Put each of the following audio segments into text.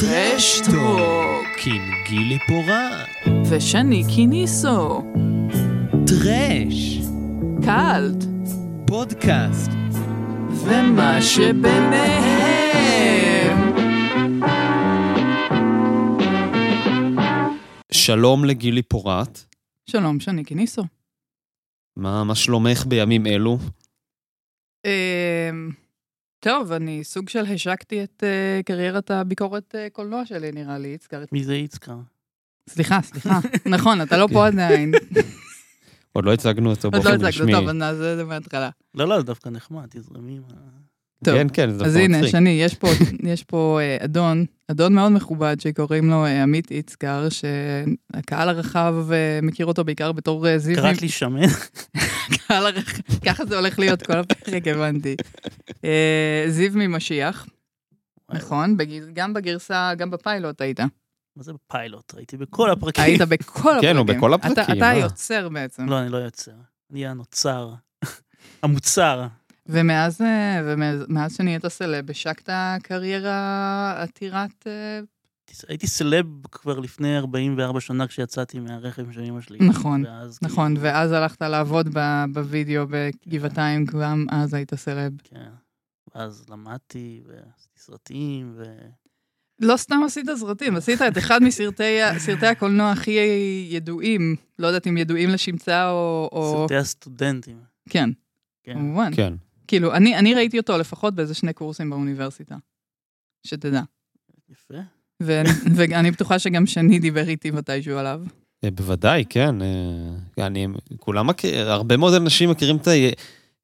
טרשטוק עם גילי פורט. ושני קיניסו טרש. קאלט פודקאסט. ומה שביניהם שלום לגילי פורט. שלום שני קיניסו מה, מה שלומך בימים אלו? טוב, אני סוג של השקתי את אה, קריירת הביקורת אה, קולנוע שלי, נראה לי, הזכרת. מי זה יצקר? סליחה, סליחה. נכון, אתה לא פה עדיין. עוד לא הצגנו אותו עוד לא באופן הצגנו, רשמי. טוב, אז נעשה את זה מההתחלה. לא, לא, זה דווקא נחמד, תזרמי. מה- טוב, כן, כן, זה אז הנה, מצחיק. שני, יש פה, יש פה אה, אדון, אדון מאוד מכובד שקוראים לו אה, עמית יצקר, שהקהל הרחב אה, מכיר אותו בעיקר בתור זיו. קראת לי שמן? קהל הרחב, ככה זה הולך להיות כל הפרק, הבנתי. זיו ממשיח, נכון? גם בגרסה, גם בפיילוט היית. מה זה פיילוט? הייתי בכל הפרקים. היית בכל הפרקים. כן, הוא בכל הפרקים, אתה-. היוצר בעצם. לא, אני לא יוצר. אני הנוצר. המוצר. ומאז אה, ומאז- מאז שנהיית סלב, השקת קריירה עתירת... אה, הייתי סלב כבר לפני 44 שנה כשיצאתי מהרחם של אמא שלי. נכון, ואז נכון, כאילו- ואז הלכת לעבוד ב- בווידאו בגבעתיים, גם אז היית סלב. כן. ואז למדתי, ועשיתי סרטים, ו... לא סתם עשית סרטים, עשית את אחד מסרטי הקולנוע הכי ידועים, לא יודעת אם ידועים לשמצה או... או... סרטי הסטודנטים. כן, כן. כמובן. כן. כאילו, אני, אני ראיתי אותו לפחות באיזה שני קורסים באוניברסיטה. שתדע. יפה. ואני, ואני בטוחה שגם שני דיבר איתי מתישהו עליו. אה, בוודאי, כן. אה, אני, כולם מכיר, הרבה מאוד אנשים מכירים את ה...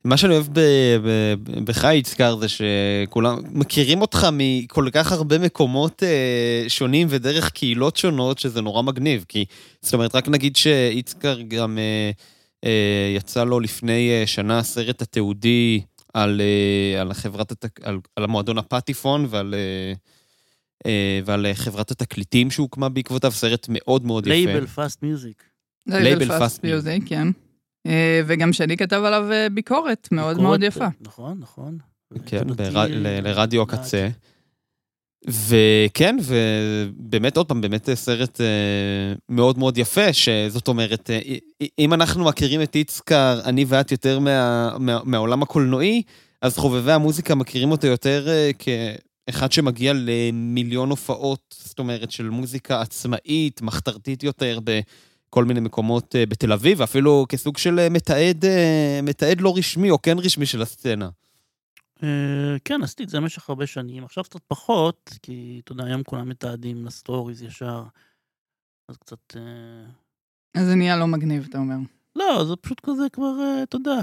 מה שאני אוהב ב, ב, בך, יצקר, זה שכולם מכירים אותך מכל כך הרבה מקומות אה, שונים ודרך קהילות שונות, שזה נורא מגניב. כי, זאת אומרת, רק נגיד שיצקר גם אה, אה, יצא לו לפני אה, שנה סרט התיעודי על, אה, על, חברת התק... על, על המועדון הפטיפון ועל... אה, אה, ועל חברת התקליטים שהוקמה בעקבותיו, סרט מאוד מאוד יפה. לייבל Fast Music. Label Fast Fast Music, כן. וגם שני כתב עליו ביקורת מאוד מאוד יפה. נכון, נכון. כן, לרדיו. הקצה. וכן, ובאמת, עוד פעם, באמת סרט אה, מאוד מאוד יפה, שזאת אומרת, אה, אם אנחנו מכירים את היצ'קר, אני ואת יותר מה, מה, מהעולם הקולנועי, אז חובבי המוזיקה מכירים אותו יותר אה, כאחד שמגיע למיליון הופעות, זאת אומרת, של מוזיקה עצמאית, מחתרתית יותר, בכל מיני מקומות אה, בתל אביב, ואפילו כסוג של אה, מתעד, אה, מתעד לא רשמי או כן רשמי של הסצנה. אה, כן, עשיתי את זה במשך הרבה שנים. עכשיו קצת פחות, כי אתה יודע, היום כולם מתעדים לסטוריז ישר. אז קצת... אה, אז זה נהיה לא מגניב, אתה אומר. לא, זה פשוט כזה כבר, אה, אתה יודע.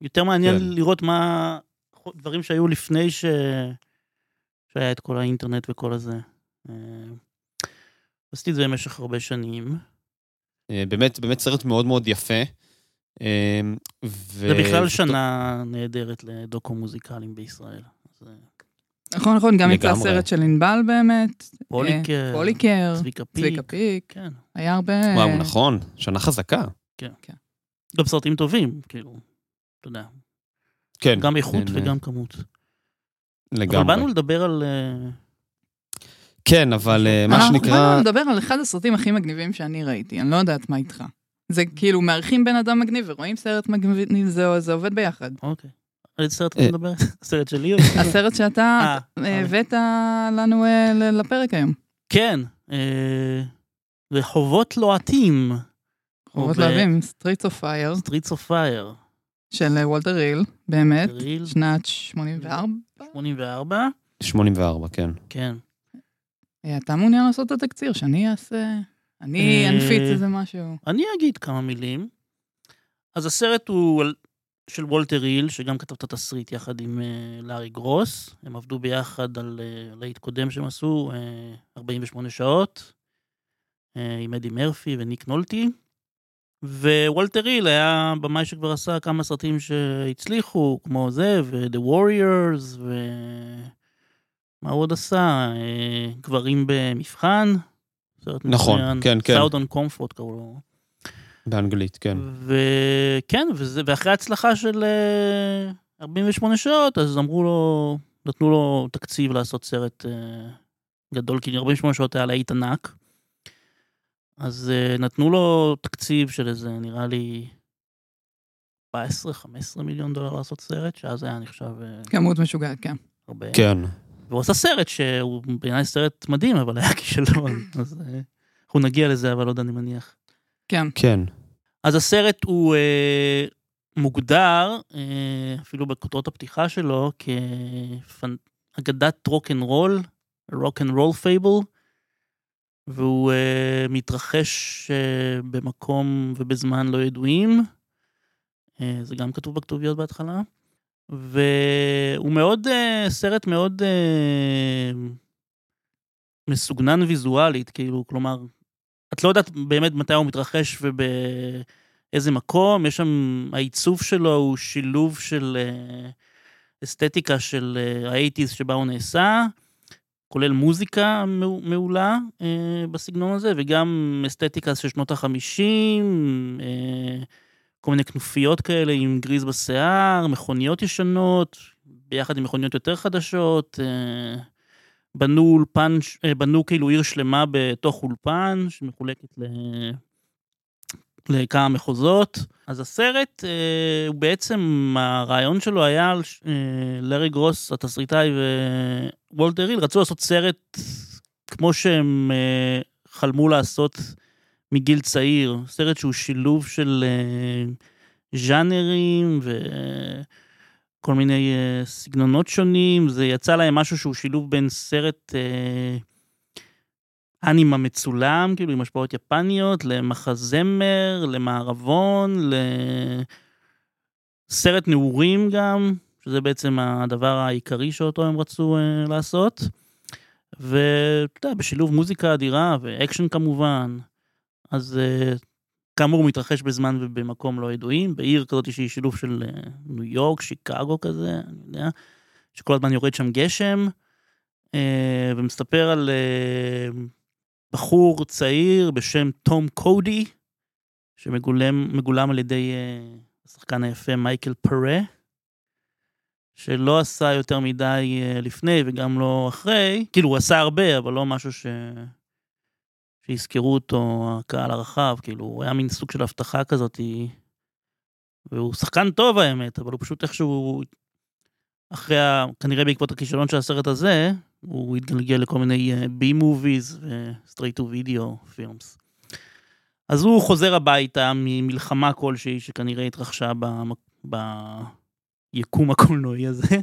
יותר מעניין כן. לראות מה... דברים שהיו לפני ש... שהיה את כל האינטרנט וכל הזה. עשיתי את זה במשך הרבה שנים. באמת, באמת סרט מאוד מאוד יפה. אה, ו... זה בכלל שנה נהדרת לדוקו מוזיקליים בישראל. אה, נכון, נכון, גם יצא. סרט של ענבל באמת. פוליקר, אה, פוליקר, צביקה פיק. צביקה פיק. כן. היה הרבה... וואו, נכון, שנה חזקה. גם סרטים טובים, כאילו, אתה יודע, כן. גם איכות כן, אה, וגם כמות. אבל לגמרי. באנו לדבר על... אה, כן, אבל אה, מה אנחנו שנקרא... באנו לדבר על אחד הסרטים הכי מגניבים שאני ראיתי, אני לא יודעת מה איתך. זה כאילו, מארחים בן אדם מגניב ורואים סרט מגניב, זה, זה עובד ביחד. אוקיי. על איזה סרט אתה אה. מדבר? הסרט שלי? הסרט שאתה אה, אה, הבאת לנו לפרק היום. כן. רחובות לוהטים. רחובות לוהטים, Streets of Fire, Streets of Fire. של וולטר היל, באמת, שנת 84. 84. 84, כן. כן. אתה מעוניין לעשות את התקציר, שאני אעשה... אני אה, אנפיץ איזה משהו. אני אגיד כמה מילים. אז הסרט הוא של וולטר היל, שגם כתב את התסריט יחד עם אה, לארי גרוס. הם עבדו ביחד על אה, להיט קודם שהם עשו, אה, 48 שעות, עם אדי מרפי וניק נולטי. ווולטר ריל היה במאי שכבר עשה כמה סרטים שהצליחו, כמו זה, ו-The Warriors, ו... מה הוא עוד עשה? גברים במבחן. סרט נכון, מצוין. כן, כן. סאודון קומפורט קראו לו. באנגלית, כן. וכן, וזה, ואחרי ההצלחה של אה, 48 שעות, אז אמרו לו, נתנו לו תקציב לעשות סרט אה, גדול, כי 48 שעות היה להיט ענק. אז אה, נתנו לו תקציב של איזה, נראה לי, 14-15 מיליון דולר לעשות סרט, שאז היה נחשב אה, כמות משוגעת, כן. הרבה. כן. והוא עשה סרט שהוא בעיניי סרט מדהים, אבל היה כישלון. אז אה, אנחנו נגיע לזה, אבל עוד אני מניח. כן. כן. אז הסרט הוא אה, מוגדר, אה, אפילו בכותרות הפתיחה שלו, כאגדת רוק אנד רול, rock and roll fable, והוא אה, מתרחש אה, במקום ובזמן לא ידועים. אה, זה גם כתוב בכתוביות בהתחלה. והוא מאוד, אה, סרט מאוד אה, מסוגנן ויזואלית, כאילו, כלומר, את לא יודעת באמת מתי הוא מתרחש ובאיזה מקום, יש שם, העיצוב שלו הוא שילוב של אה, אסתטיקה של האייטיז שבה הוא נעשה, כולל מוזיקה מעו- מעולה אה, בסגנון הזה, וגם אסתטיקה של שנות החמישים, אה, כל מיני כנופיות כאלה עם גריז בשיער, מכוניות ישנות, ביחד עם מכוניות יותר חדשות. אה, בנו אולפן, אה, בנו כאילו עיר שלמה בתוך אולפן, שמחולקת ל... לכמה מחוזות. אז הסרט, אה, הוא בעצם, הרעיון שלו היה על אה, לארי גרוס, התסריטאי ווולטר היל, רצו לעשות סרט כמו שהם אה, חלמו לעשות מגיל צעיר, סרט שהוא שילוב של אה, ז'אנרים וכל מיני אה, סגנונות שונים, זה יצא להם משהו שהוא שילוב בין סרט אה, אנימה מצולם, כאילו עם השפעות יפניות, למחזמר, למערבון, לסרט נעורים גם, שזה בעצם הדבר העיקרי שאותו הם רצו לעשות. ואתה יודע, בשילוב מוזיקה אדירה ואקשן כמובן. אז אה, כאמור, מתרחש בזמן ובמקום לא ידועים, בעיר כזאת שהיא שילוב של אה, ניו יורק, שיקגו כזה, אני יודע, שכל הזמן יורד שם גשם, אה, ומספר על בחור צעיר בשם תום קודי, שמגולם מגולם על ידי השחקן היפה מייקל פרה, שלא עשה יותר מדי לפני וגם לא אחרי, כאילו הוא עשה הרבה, אבל לא משהו ש... שיזכרו אותו הקהל הרחב, כאילו, הוא היה מין סוג של הבטחה כזאת, והוא שחקן טוב האמת, אבל הוא פשוט איכשהו, אחרי, ה... כנראה בעקבות הכישלון של הסרט הזה, הוא התגלגל לכל מיני בי מוביז ו straight to video films. אז הוא חוזר הביתה ממלחמה כלשהי שכנראה התרחשה. ביקום הקולנועי הזה,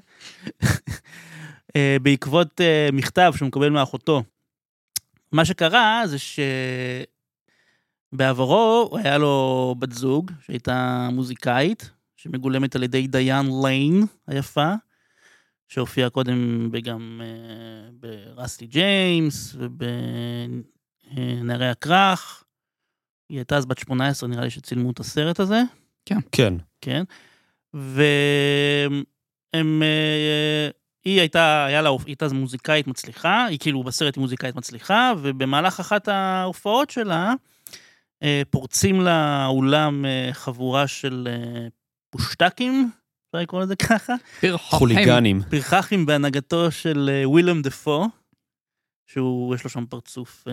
אה, בעקבות אה, מכתב שהוא מקבל מאחותו. מה שקרה זה שבעברו היה לו בת זוג שהייתה מוזיקאית, שמגולמת על ידי דיין ליין היפה, שהופיעה קודם גם uh, ברסטי ג'יימס ובנערי הכרך. היא הייתה אז בת 18, נראה לי שצילמו את הסרט הזה. כן. כן. והם... אה, היא הייתה, היה לה, היא הייתה מוזיקאית מצליחה, היא כאילו בסרט היא מוזיקאית מצליחה, ובמהלך אחת ההופעות שלה, אה, פורצים לאולם אה, חבורה של פושטקים, אפשר לקרוא לזה ככה? חוליגנים. פרחחים בהנהגתו של ווילם דפו, שהוא, יש לו שם פרצוף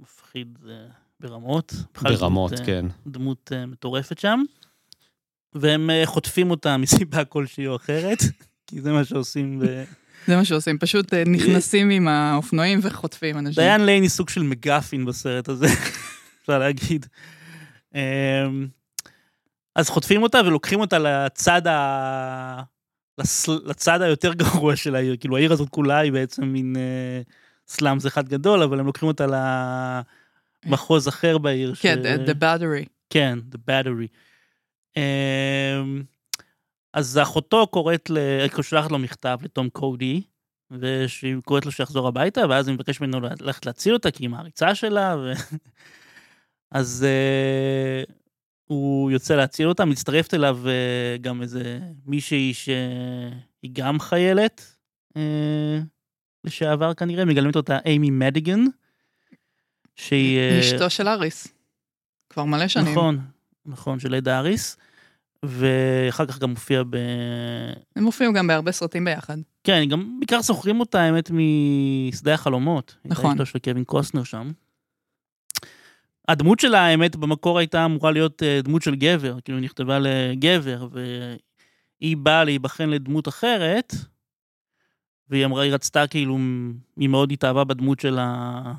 מפחיד ברמות. ברמות, דמות, כן. דמות מטורפת שם. והם חוטפים אותה מסיבה כלשהי או אחרת. כי זה מה שעושים. ב... זה מה שעושים, פשוט נכנסים עם האופנועים וחוטפים אנשים. דיין ליין היא סוג של מגאפין בסרט הזה, אפשר להגיד. אז חוטפים אותה ולוקחים אותה לצד ה... לצד היותר גרוע של העיר, כאילו העיר הזאת כולה היא בעצם מין סלאמס אחד גדול, אבל הם לוקחים אותה למחוז אחר בעיר. כן, ש... The Battery. כן, The Battery. אז אחותו קוראת, שולחת לו מכתב לתום קודי, ושהיא קוראת לו שיחזור הביתה, ואז היא מבקשת ממנו ללכת להציל אותה, כי היא מעריצה שלה, ו... אז uh, הוא יוצא להציל אותה, מצטרפת אליו uh, גם איזה מישהי שהיא גם חיילת, uh, לשעבר כנראה, מגלמת אותה אימי מדיגן, שהיא... אשתו של אריס. כבר מלא שנים. נכון, נכון, של עדה אריס. ואחר כך גם מופיע ב... הם מופיעים גם בהרבה סרטים ביחד. כן, גם בעיקר זוכרים אותה, האמת, משדה החלומות. נכון. הייתה אשתו של קווין קוסטנר שם. הדמות שלה, האמת, במקור הייתה אמורה להיות אה, דמות של גבר, כאילו היא נכתבה לגבר, והיא באה להיבחן לדמות אחרת, והיא אמרה, היא רצתה כאילו, היא מאוד התאהבה בדמות של ה...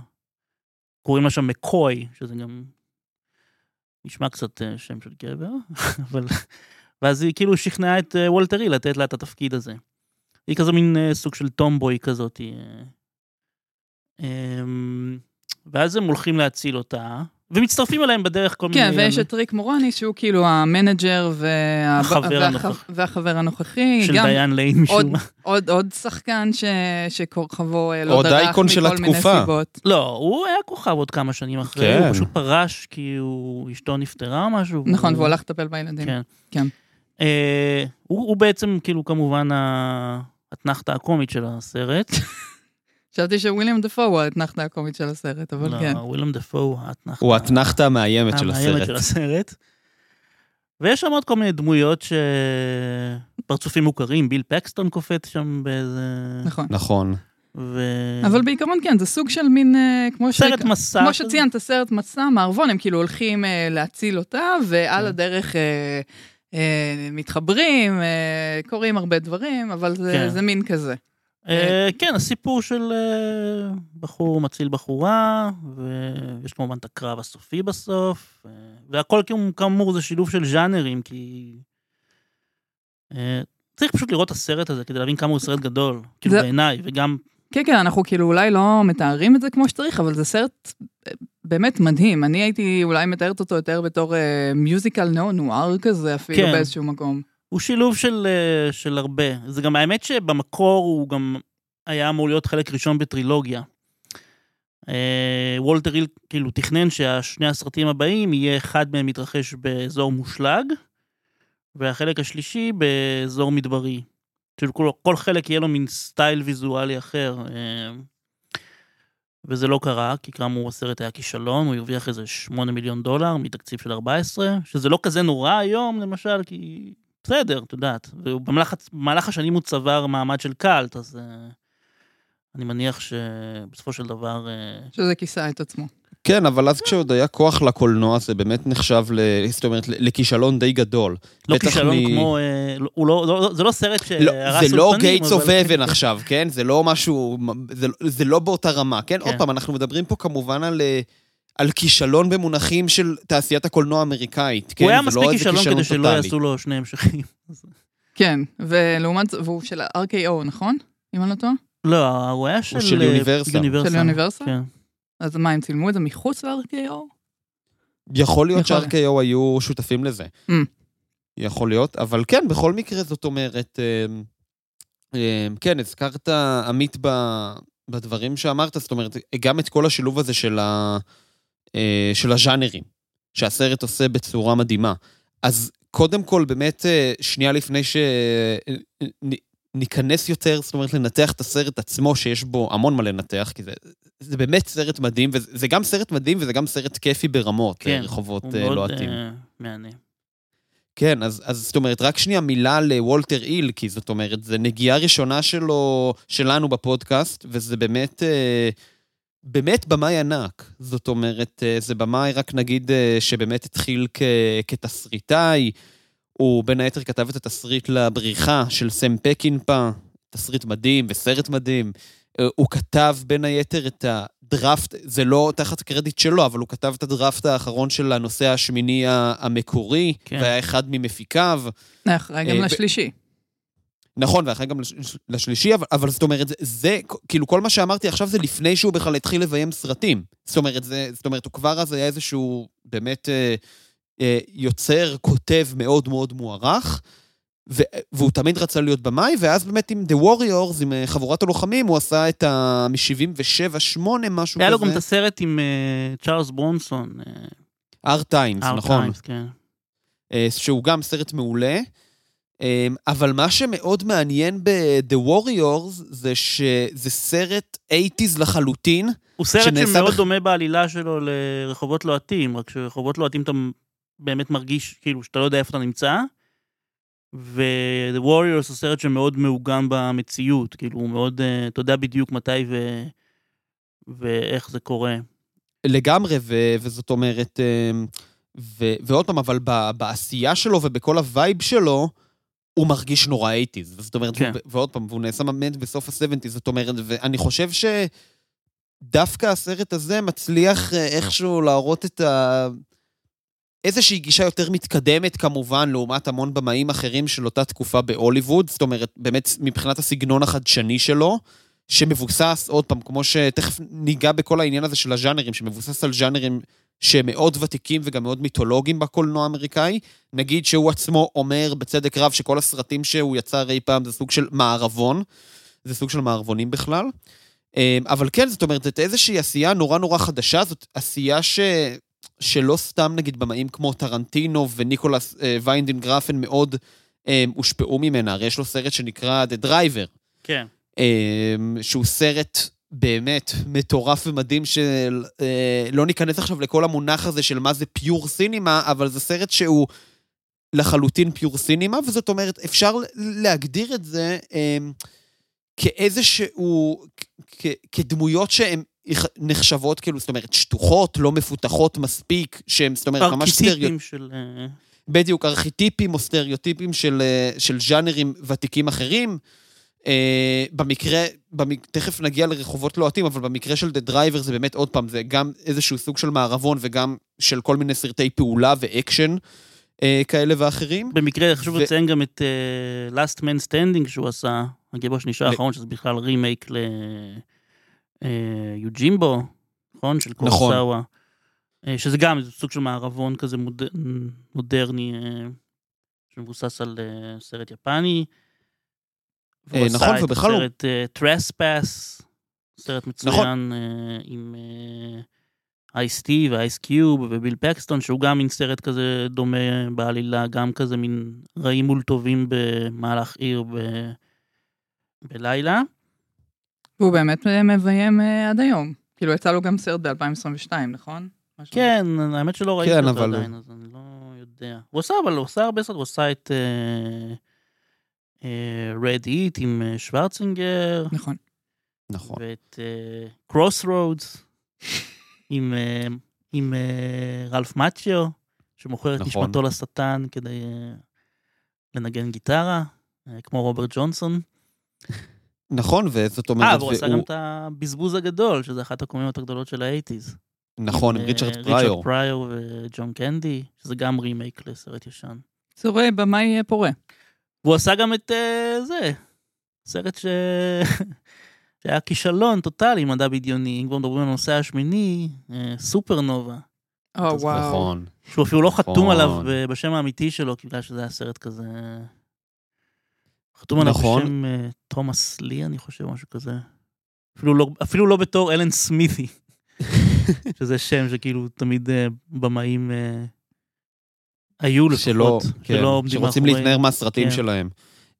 קוראים לה שם מקוי, שזה גם נשמע קצת אה, שם של גבר, אבל... ואז היא כאילו שכנעה את אה, וולטר היל לתת לה את התפקיד הזה. היא כזה מין אה, סוג של טומבוי כזאת. אמ, ואז הם הולכים להציל אותה, ומצטרפים אליהם בדרך כל כן, מיני... ויש את ריק מורניס, שהוא כאילו ה manager וה... החבר והח- הנוכחי. והחבר הנוכחי. של גם דיין ליין משום עוד, מה. עוד, עוד שחקן ש... שכוכבו אה, לא עוד דרך אייקון של מכל מיני התקופה. סיבות. לא, הוא היה כוכב עוד כמה שנים אחרי, כן. הוא פשוט פרש כי הוא, אשתו נפטרה או משהו. נכון, והוא- הלך לטפל בילדים. כן. כן. אה, הוא, הוא בעצם כאילו כמובן האתנחתא הקומית של הסרט. חשבתי שוויליאם דפו הוא האתנחתא הקומית של הסרט, אבל לא, כן. ווילם דפו הוא האתנחתא. הוא האתנחתא המאיימת של המאיימת הסרט. של הסרט. ויש שם עוד כל מיני דמויות שפרצופים מוכרים, ביל פקסטון קופץ שם באיזה... נכון. נכון. ו... אבל בעיקרון כן, זה סוג של מין, אה, כמו ש... סרט מסע. כמו. שציינת, סרט מסע מערבון, הם כאילו הולכים אה, להציל אותה, ועל כן. הדרך אה, אה, מתחברים, אה, קורים הרבה דברים, אבל זה, כן. זה מין כזה. אה, כן, הסיפור של אה, בחור מציל בחורה, ויש כמובן את הקרב הסופי בסוף, אה, והכל כאמור זה שילוב של ז'אנרים, כי... אה, צריך פשוט לראות את הסרט הזה כדי להבין כמה הוא סרט גדול, כאילו בעיניי, וגם כן, כן, אנחנו כאילו אולי לא מתארים את זה כמו שצריך, אבל זה סרט אה, באמת מדהים. אני הייתי אולי מתארת אותו יותר בתור אה, מיוזיקל נאו-נואר כזה, אפילו כן. באיזשהו מקום. הוא שילוב של, אה, של הרבה. זה גם האמת שבמקור הוא גם היה אמור להיות חלק ראשון בטרילוגיה. אה, וולטר היל כאילו תכנן שהשני הסרטים הבאים יהיה אחד מהם מתרחש באזור מושלג, והחלק השלישי באזור מדברי. כאילו כל, כל חלק יהיה לו מין סטייל ויזואלי אחר. אה, וזה לא קרה, כי כאמור הסרט היה כישלון, הוא הרוויח איזה 8 מיליון דולר מתקציב של 14, שזה לא כזה נורא היום, למשל, כי בסדר, את יודעת. ובמהלך במהלך השנים הוא צבר מעמד של קאלט, אז uh, אני מניח שבסופו של דבר... אה, שזה כיסה את עצמו. כן, אבל אז כשעוד היה כוח לקולנוע, זה באמת נחשב, ל... זאת אומרת, לכישלון די גדול. לא כישלון מ- כמו... אה, לא, הוא לא, לא, זה לא סרט לא, שהרס זה לא אולפנים, Gates of Heaven עכשיו, כן? זה לא משהו, זה, זה לא באותה רמה, כן? כן. עוד פעם, אנחנו מדברים פה כמובן על, אה, על כישלון במונחים של תעשיית הקולנוע האמריקאית, כן? הוא היה מספיק כישלון כדי שלא. יעשו לו שני המשכים. כן, ולעומת זה, והוא של RKO, נכון? אם אני לא טועה? לא, הוא היה של... של אה, יוניברסל. של יוניברסל? כן. אז מה, הם צילמו את זה מחוץ ל-RKO? יכול להיות ש-RKO היו שותפים לזה. Mm. יכול להיות, אבל כן, בכל מקרה, זאת אומרת, אה, אה, כן, הזכרת, עמית, ב- בדברים שאמרת, זאת אומרת, גם את כל השילוב הזה של, ה, אה, של הז'אנרים, שהסרט עושה בצורה מדהימה. אז קודם כל, באמת, אה, שנייה לפני שניכנס יותר, זאת אומרת, לנתח את הסרט עצמו, שיש בו המון מה לנתח, כי זה, זה באמת סרט מדהים, וזה זה גם סרט מדהים וזה גם סרט כיפי ברמות, כן, אה, רחובות אה, לוהטים. אה, מהנה. כן, אז, אז זאת אומרת, רק שנייה מילה לוולטר איל, כי זאת אומרת, זה נגיעה ראשונה שלו, שלנו בפודקאסט, וזה באמת, אה, באמת במאי ענק. זאת אומרת, אה, זה במאי, רק נגיד, אה, שבאמת התחיל כ, כתסריטאי, הוא בין היתר כתב את התסריט לבריחה של סם פקינפה, תסריט מדהים וסרט מדהים. אה, הוא כתב בין היתר את הדראפט, זה לא תחת קרדיט שלו, אבל הוא כתב את הדראפט האחרון של הנושא השמיני המקורי, כן. והיה אחד ממפיקיו. אחראי גם ב- לשלישי. נכון, ואחרי גם לש- לשלישי, אבל, אבל זאת אומרת, זה, זה, כאילו, כל מה שאמרתי עכשיו זה לפני שהוא בכלל התחיל לביים סרטים. זאת אומרת, זה, זאת אומרת, הוא כבר אז היה איזשהו באמת אה, אה, יוצר, כותב מאוד מאוד מוערך, ו, והוא תמיד רצה להיות במאי, ואז באמת עם The Warriors, עם אה, חבורת הלוחמים, הוא עשה את ה... מ-77-8, משהו היה לו גם את כזה. הסרט עם אה, צ'ארלס ברונסון. ארט טיימס, Hard נכון. Times, כן. אה, שהוא גם סרט מעולה. אה, אבל מה שמאוד מעניין ב-The Warriors זה שזה סרט 80's לחלוטין. הוא סרט שמאוד בח- דומה בעלילה שלו לרחובות לוהטים, רק שרחובות לוהטים אתה באמת מרגיש כאילו שאתה לא יודע איפה אתה נמצא, ו-The Warriors הוא סרט שמאוד מעוגן במציאות, כאילו הוא מאוד, אה, אתה יודע בדיוק מתי ו... ואיך זה קורה. לגמרי, ו- וזאת אומרת, אמ, ו- ועוד פעם, אבל ב- בעשייה שלו ובכל הווייב שלו, הוא מרגיש נורא 80's. זאת אומרת, כן. ו- ועוד פעם, והוא נעשה באמת בסוף ה-70's, זאת אומרת, ואני חושב שדווקא הסרט הזה מצליח אה, איכשהו להראות את ה... איזושהי גישה יותר מתקדמת כמובן, לעומת המון במאים אחרים של אותה תקופה בהוליווד, זאת אומרת, באמת מבחינת הסגנון החדשני שלו, שמבוסס, עוד פעם, כמו שתכף ניגע בכל העניין הזה של הז'אנרים, שמבוסס על ז'אנרים שהם מאוד ותיקים וגם מאוד מיתולוגיים בקולנוע האמריקאי. נגיד שהוא עצמו אומר בצדק רב שכל הסרטים שהוא יצר אי פעם זה סוג של מערבון, זה סוג של מערבונים בכלל. אה, אבל כן, זאת אומרת, זאת איזושהי עשייה נורא נורא חדשה, זאת עשייה ש... שלא סתם נגיד במאים כמו טרנטינו וניקולס אה, ויינדין גרפן מאוד אה, הושפעו ממנה, הרי יש לו סרט שנקרא The Driver, כן. אמ, שהוא סרט באמת מטורף ומדהים של... אה, לא ניכנס עכשיו לכל המונח הזה של מה זה פיור סינימה, אבל זה סרט שהוא לחלוטין פיור סינימה, וזאת אומרת, אפשר להגדיר את זה אמ, כאיזשהו... כ- כדמויות שהן נחשבות כאילו, זאת אומרת, שטוחות, לא מפותחות מספיק, שהן, זאת אומרת, ממש סטריאוטיפים. ארכיטיפים של... אה, בדיוק, ארכיטיפים או סטריאוטיפים של, אה, של ז'אנרים ותיקים אחרים. אה, במקרה, במק... תכף נגיע לרחובות לוהטים, אבל במקרה של The Driver זה באמת, עוד פעם, זה גם איזשהו סוג של מערבון וגם של כל מיני סרטי פעולה ואקשן אה, כאלה ואחרים. במקרה חשוב ו- לציין גם את אה, Last Man Standing שהוא עשה, הגיבור שנשאר ל- האחרון, שזה בכלל רימייק ליוג'ימבו, נכון? של נכון. קורסאווה. אה, שזה גם סוג של מערבון כזה מוד... מודרני, אה, שמבוסס על אה, סרט יפני. והוא אה, עשה נכון, את ובכלל הוא- הסרט אה, טרספס, סרט מצוין נכון. אה, עם אייס-טי ואייס קיוב וביל פקסטון, שהוא גם מין סרט כזה דומה בעלילה, גם כזה מין רעים מול טובים במהלך עיר ב... בלילה. והוא באמת אה, מביים אה, עד היום. כאילו, יצא לו גם סרט ב-2022, נכון? משהו כן, האמת שלא ראיתי כן, אותו אבל- עדיין, אז אני לא יודע. הוא עשה, אבל הוא עשה הרבה סרט, הוא עשה את רד איט עם אה, שוורצינגר, נכון. נכון. ואת קרוס רודס עם, אה, עם אה, רלף מאצ'יו, שמוכר את נכון. נשמתו לשטן כדי אה, לנגן גיטרה, אה, כמו רוברט ג'ונסון. נכון, וזאת אומרת, אה, והוא עשה גם את הבזבוז הגדול, שזה אחת הקומיות הגדולות של האייטיז. נכון, עם ריצ'רד פריור. ריצ'רד פריור וג'ון קנדי, שזה גם רימייק לסרט ישן. צור אה, במאי אה, פורה. והוא עשה גם את אה, זה, סרט ש... שהיה כישלון טוטאלי, מדע בדיוני, אם כבר מדברים על הנושא השמיני, אה, סופרנובה, או, וואו. נכון. שהוא אפילו לא חתום נכון. עליו ב- בשם האמיתי שלו, בגלל שזה היה סרט כזה... חתום עליו נכון. בשם אה, תומאס לי, אני חושב, משהו כזה. אפילו לא, אפילו לא בתור אלן סמיתי, שזה שם שכאילו תמיד אה, במאים אה, היו לפחות, שלא, כן, שלא עומדים שרוצים מאחורי- להתנער מהסרטים כן. שלהם.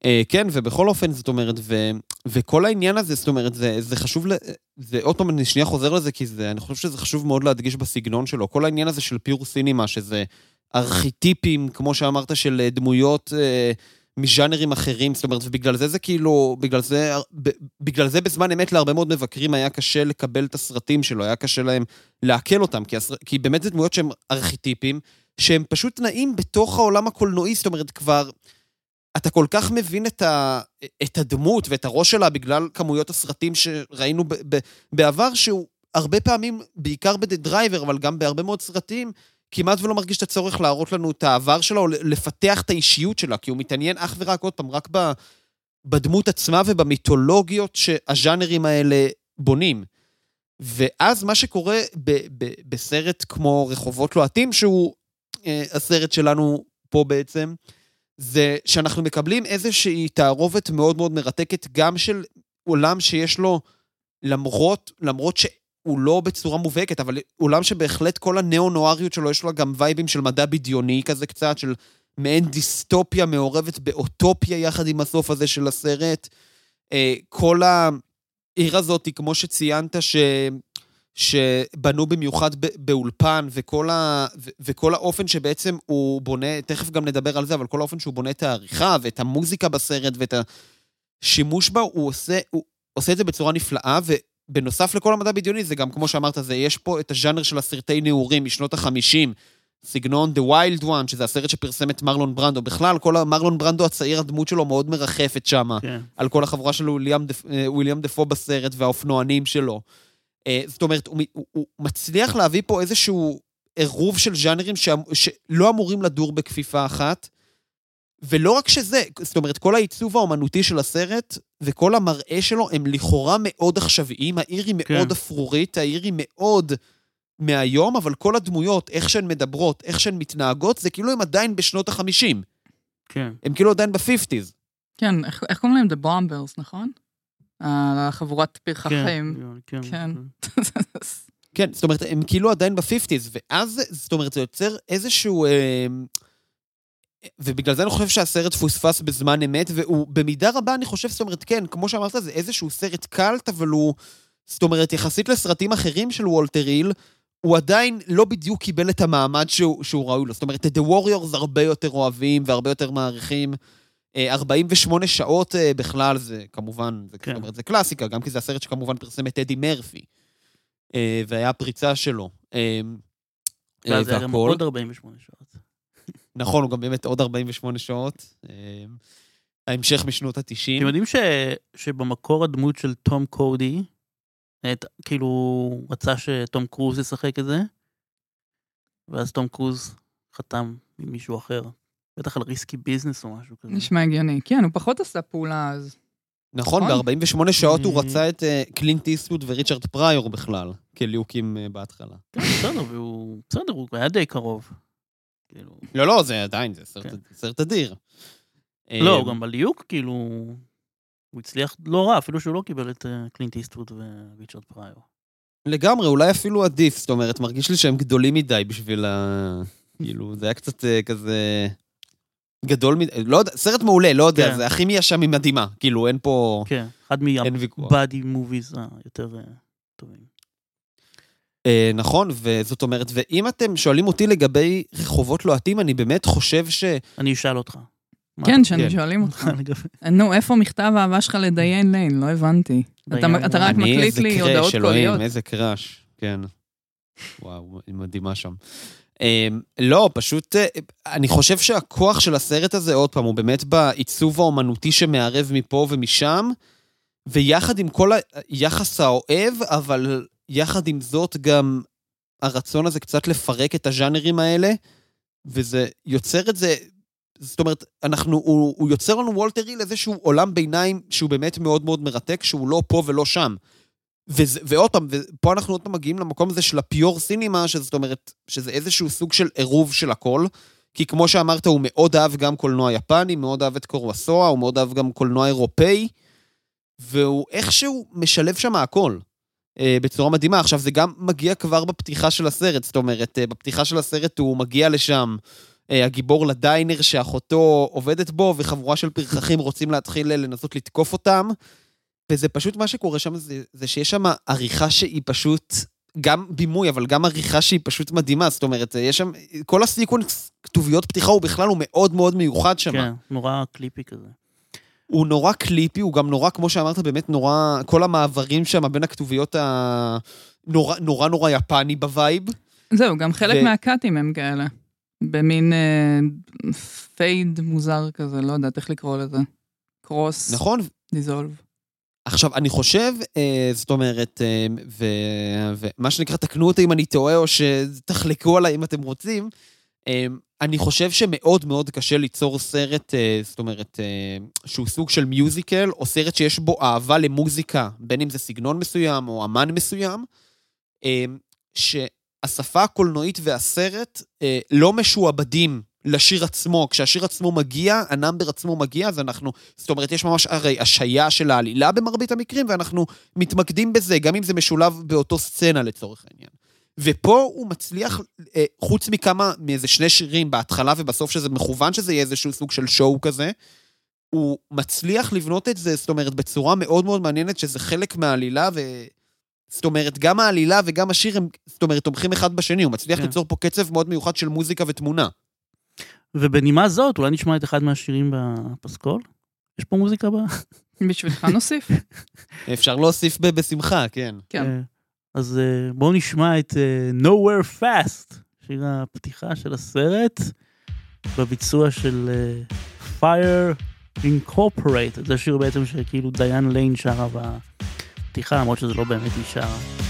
אה, כן, ובכל אופן, זאת אומרת, ו, וכל העניין הזה, זאת אומרת, זה, זה חשוב, ל, זה עוד פעם, אני שנייה חוזר לזה, כי זה, אני חושב שזה חשוב מאוד להדגיש בסגנון שלו. כל העניין הזה של פיור סינימה, שזה ארכיטיפים, כמו שאמרת, של אה, דמויות אה, מז'אנרים אחרים, זאת אומרת, ובגלל זה זה כאילו, בגלל זה, בגלל זה בזמן אמת להרבה מאוד מבקרים היה קשה לקבל את הסרטים שלו, היה קשה להם לעכל אותם, כי, הסר, כי באמת זה דמויות שהם ארכיטיפים, שהם פשוט נעים בתוך העולם הקולנועי, זאת אומרת, כבר... אתה כל כך מבין את, ה, את הדמות ואת הראש שלה בגלל כמויות הסרטים שראינו ב, ב, בעבר, שהוא הרבה פעמים, בעיקר ב"The Driver", אבל גם בהרבה מאוד סרטים, כמעט ולא מרגיש את הצורך להראות לנו את העבר שלה או לפתח את האישיות שלה, כי הוא מתעניין אך ורק, עוד פעם, רק ב, בדמות עצמה ובמיתולוגיות שהז'אנרים האלה בונים. ואז מה שקורה ב, ב, בסרט כמו רחובות לוהטים, שהוא הסרט שלנו פה בעצם, זה שאנחנו מקבלים איזושהי תערובת מאוד מאוד מרתקת, גם של עולם שיש לו, למרות, למרות שהוא לא בצורה מובהקת, אבל עולם שבהחלט כל הנאו-נואריות שלו, יש לו גם וייבים של מדע בדיוני כזה קצת, של מעין דיסטופיה מעורבת באוטופיה יחד עם הסוף הזה של הסרט. אה, כל העיר הזאת, כמו שציינת, ש... שבנו במיוחד באולפן, וכל, ה, וכל האופן שבעצם הוא בונה, תכף גם נדבר על זה, אבל כל האופן שהוא בונה את העריכה ואת המוזיקה בסרט ואת השימוש בה, הוא עושה, הוא עושה את זה בצורה נפלאה, ובנוסף לכל המדע בדיוני, זה גם, כמו שאמרת, זה, יש פה את הז'אנר של הסרטי נעורים משנות ה-50, סגנון The Wild One, שזה הסרט שפרסם את מרלון ברנדו. בכלל, כל המרלון ברנדו הצעיר, הדמות שלו מאוד מרחפת שם, כן. על כל החבורה של אה, וויליאם דפו בסרט והאופנוענים שלו. אה, זאת אומרת, הוא, הוא, הוא מצליח להביא פה איזשהו עירוב של ז'אנרים שלא אמורים לדור בכפיפה אחת. ולא רק שזה, זאת אומרת, כל העיצוב האומנותי של הסרט וכל המראה שלו הם לכאורה מאוד עכשוויים, העיר היא כן. מאוד אפרורית, העיר היא מאוד מהיום, אבל כל הדמויות, איך שהן מדברות, איך שהן מתנהגות, זה כאילו הם עדיין בשנות ה-50. כן. הם כאילו עדיין ב-50's. כן, איך איך קוראים להם? The Bombers, נכון? החבורת פרחחים. כן. כן. כן, זאת אומרת, הם כאילו עדיין ב-50's, ואז, זאת אומרת, זה יוצר איזשהו... אה, ובגלל זה אני חושב שהסרט פוספס בזמן אמת, והוא במידה רבה, אני חושב, זאת אומרת, כן, כמו שאמרת, זה איזשהו סרט קאלט, אבל הוא, זאת אומרת, יחסית לסרטים אחרים של וולטר היל, הוא עדיין לא בדיוק קיבל את המעמד שהוא, שהוא ראוי לו. זאת אומרת, The Warriors הרבה יותר אוהבים והרבה יותר מעריכים. אה, 48 שעות אה, בכלל זה כמובן, זה, כן. זאת אומרת, זה קלאסיקה, גם כי זה הסרט שכמובן פרסם את אדי מרפי. אה, והיה הפריצה שלו. אה, אה, ואז היה גם. עוד 48 שעות. נכון, הוא גם באמת עוד 48 שעות. אה, ההמשך משנות ה-90. אתם יודעים ש... שבמקור הדמות של תום קודי, את... כאילו, רצה שתום קרוז ישחק את זה, ואז תום קרוז חתם עם מישהו אחר. בטח על ריסקי ביזנס או משהו כזה. נשמע הגיוני. כן, הוא פחות עשה פעולה אז. נכון, נכון. ב-48 שעות הוא אה. רצה את אה, קלינט איסטווד וריצ'רד פריור בכלל, כליהוקים אה, בהתחלה. כן, בסדר, והוא... בסדר, הוא היה די קרוב. כאילו... לא, לא, זה עדיין, זה סרט- כן. אדיר. לא, אה, גם בליהוק, כאילו... הוא הצליח לא רע, אפילו שהוא לא קיבל את קלינט איסטווד וריצ'רד פריור. לגמרי, אולי אפילו עדיף, זאת אומרת, מרגיש לי שהם גדולים מדי בשביל ה... כאילו, זה היה קצת כזה... גדול מדי, לא יודע, סרט מעולה, לא יודע, כן. זה הכימיה שם היא מדהימה, כאילו, אין פה... כן, אחד. מהבאדי מוביז היותר אה, טובים. אה, נכון, וזאת אומרת, ואם אתם שואלים אותי לגבי רחובות לוהטים, אני באמת חושב ש... אני אשאל אותך. מה כן, שאני כן. שואלים אותך. לגבי- נו, איפה מכתב האהבה שלך לדיין ליין? לא הבנתי. אתה- רק. אני, מקליט איזה לי קראש, הודעות אלוהים, קוליות. איזה קראש, כן. וואו, היא מדהימה שם. Um, לא, פשוט, uh, אני חושב שהכוח של הסרט הזה, עוד פעם, הוא באמת בעיצוב האומנותי שמערב מפה ומשם, ויחד עם כל היחס האוהב, אבל יחד עם זאת גם הרצון הזה קצת לפרק את הז'אנרים האלה, וזה יוצר את זה, זאת אומרת, אנחנו, הוא, הוא יוצר לנו וולטר היל איזשהו עולם ביניים שהוא באמת מאוד מאוד מרתק, שהוא לא פה ולא שם. ועוד פעם, ופה אנחנו עוד פעם מגיעים למקום הזה של הפיור סינימה, שזאת אומרת, שזה איזשהו סוג של עירוב של הכל. כי כמו שאמרת, הוא מאוד אהב גם קולנוע יפני, מאוד אהב את קרואסוע, הוא מאוד אהב גם קולנוע אירופאי, והוא איכשהו משלב שם הכל. אה, בצורה מדהימה. עכשיו, זה גם מגיע כבר בפתיחה של הסרט, זאת אומרת, אה, בפתיחה של הסרט הוא מגיע לשם, אה, הגיבור לדיינר שאחותו עובדת בו, וחבורה של פרחחים רוצים להתחיל אה, לנסות לתקוף אותם. וזה פשוט, מה שקורה שם זה, זה שיש שם עריכה שהיא פשוט, גם בימוי, אבל גם עריכה שהיא פשוט מדהימה. זאת אומרת, יש שם, כל הסיקוונס, כתוביות פתיחה הוא בכלל, הוא מאוד מאוד מיוחד שם. כן, נורא clip-י כזה. הוא נורא clip-י, הוא גם נורא, כמו שאמרת, באמת נורא, כל המעברים שם בין הכתוביות ה... נורא נורא, נורא יפני ב vibe. זהו, גם חלק ו- מהקאטים הם כאלה. במין אה, fade מוזר כזה, לא יודעת איך לקרוא לזה. cross, נכון? dissolve. עכשיו, אני חושב, אה, זאת אומרת, אה, ומה שנקרא, תקנו אותי אם אני טועה, או שתחלקו עליי אם אתם רוצים, אה, אני חושב שמאוד מאוד קשה ליצור סרט, אה, זאת אומרת, אה, שהוא סוג של musical, או סרט שיש בו אהבה למוזיקה, בין אם זה סגנון מסוים או אמן מסוים, אה, שהשפה הקולנועית והסרט אה, לא משועבדים לשיר עצמו. כשהשיר עצמו מגיע, ה number עצמו מגיע, אז אנחנו... זאת אומרת, יש ממש הרי השעיה של העלילה במרבית המקרים, ואנחנו מתמקדים בזה, גם אם זה משולב באותו סצנה לצורך העניין. ופה הוא מצליח, אה, חוץ מכמה, מאיזה שני שירים בהתחלה ובסוף, שזה מכוון שזה יהיה איזשהו סוג של שואו כזה, הוא מצליח לבנות את זה, זאת אומרת, בצורה מאוד מאוד מעניינת, שזה חלק מהעלילה, זאת אומרת, גם העלילה וגם השיר הם, זאת אומרת, תומכים אחד בשני, הוא מצליח כן. ליצור פה קצב מאוד מיוחד של מוזיקה ותמונה. ובנימה זאת, אולי נשמע את אחד מהשירים בפסקול? יש פה מוזיקה ב... בשבילך נוסיף. אפשר להוסיף בשמחה, כן. כן. אה, אז אה, בואו נשמע את אה, Nowhere Fast, שיר הפתיחה של הסרט, בביצוע של Fire Incorporated. זה שיר בעצם שכאילו דיין ליין שרה בפתיחה, למרות שזה לא באמת היא שרה.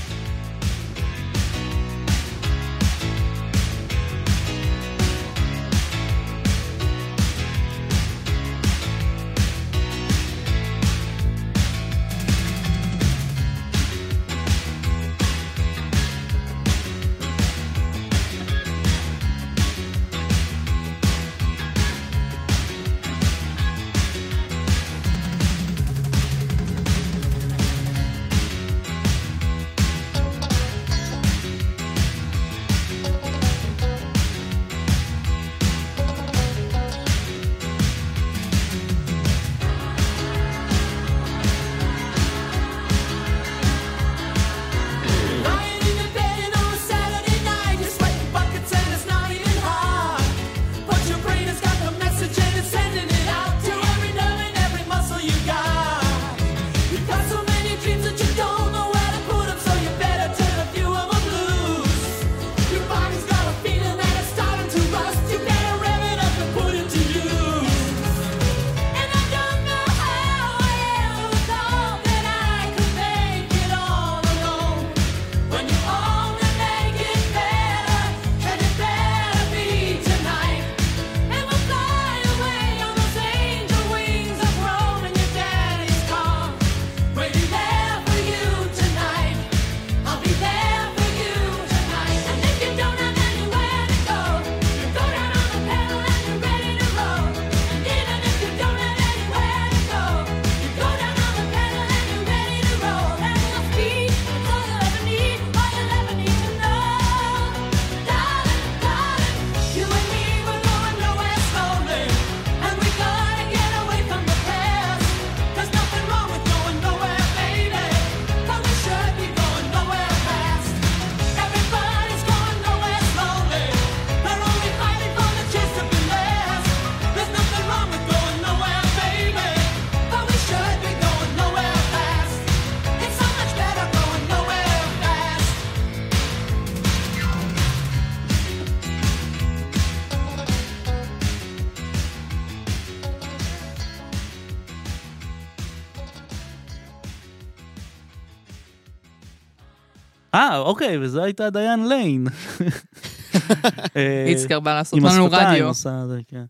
אוקיי, וזו הייתה דיין ליין. אה, איצקר בא לעשות עם לנו השפתיים רדיו. עושה זה, כן.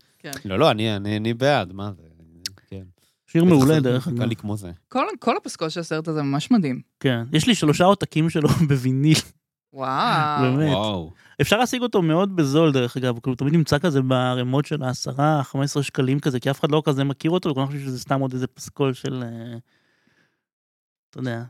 לא, לא, אני, אני, אני בעד, מה זה? כן. שיר מעולה דרך אגב. קל לי כמו זה. כל- כל הפסקול של הסרט הזה ממש מדהים. כן. יש לי שלושה עותקים שלו בוויניל, וואו. באמת. וואו. אפשר להשיג אותו מאוד בזול דרך אגב, כאילו תמיד נמצא כזה בערימות של העשרה, 15 שקלים כזה, כי אף אחד לא כזה מכיר אותו, וכולם חושבים שזה סתם עוד איזה פסקול של... אה, אתה יודע.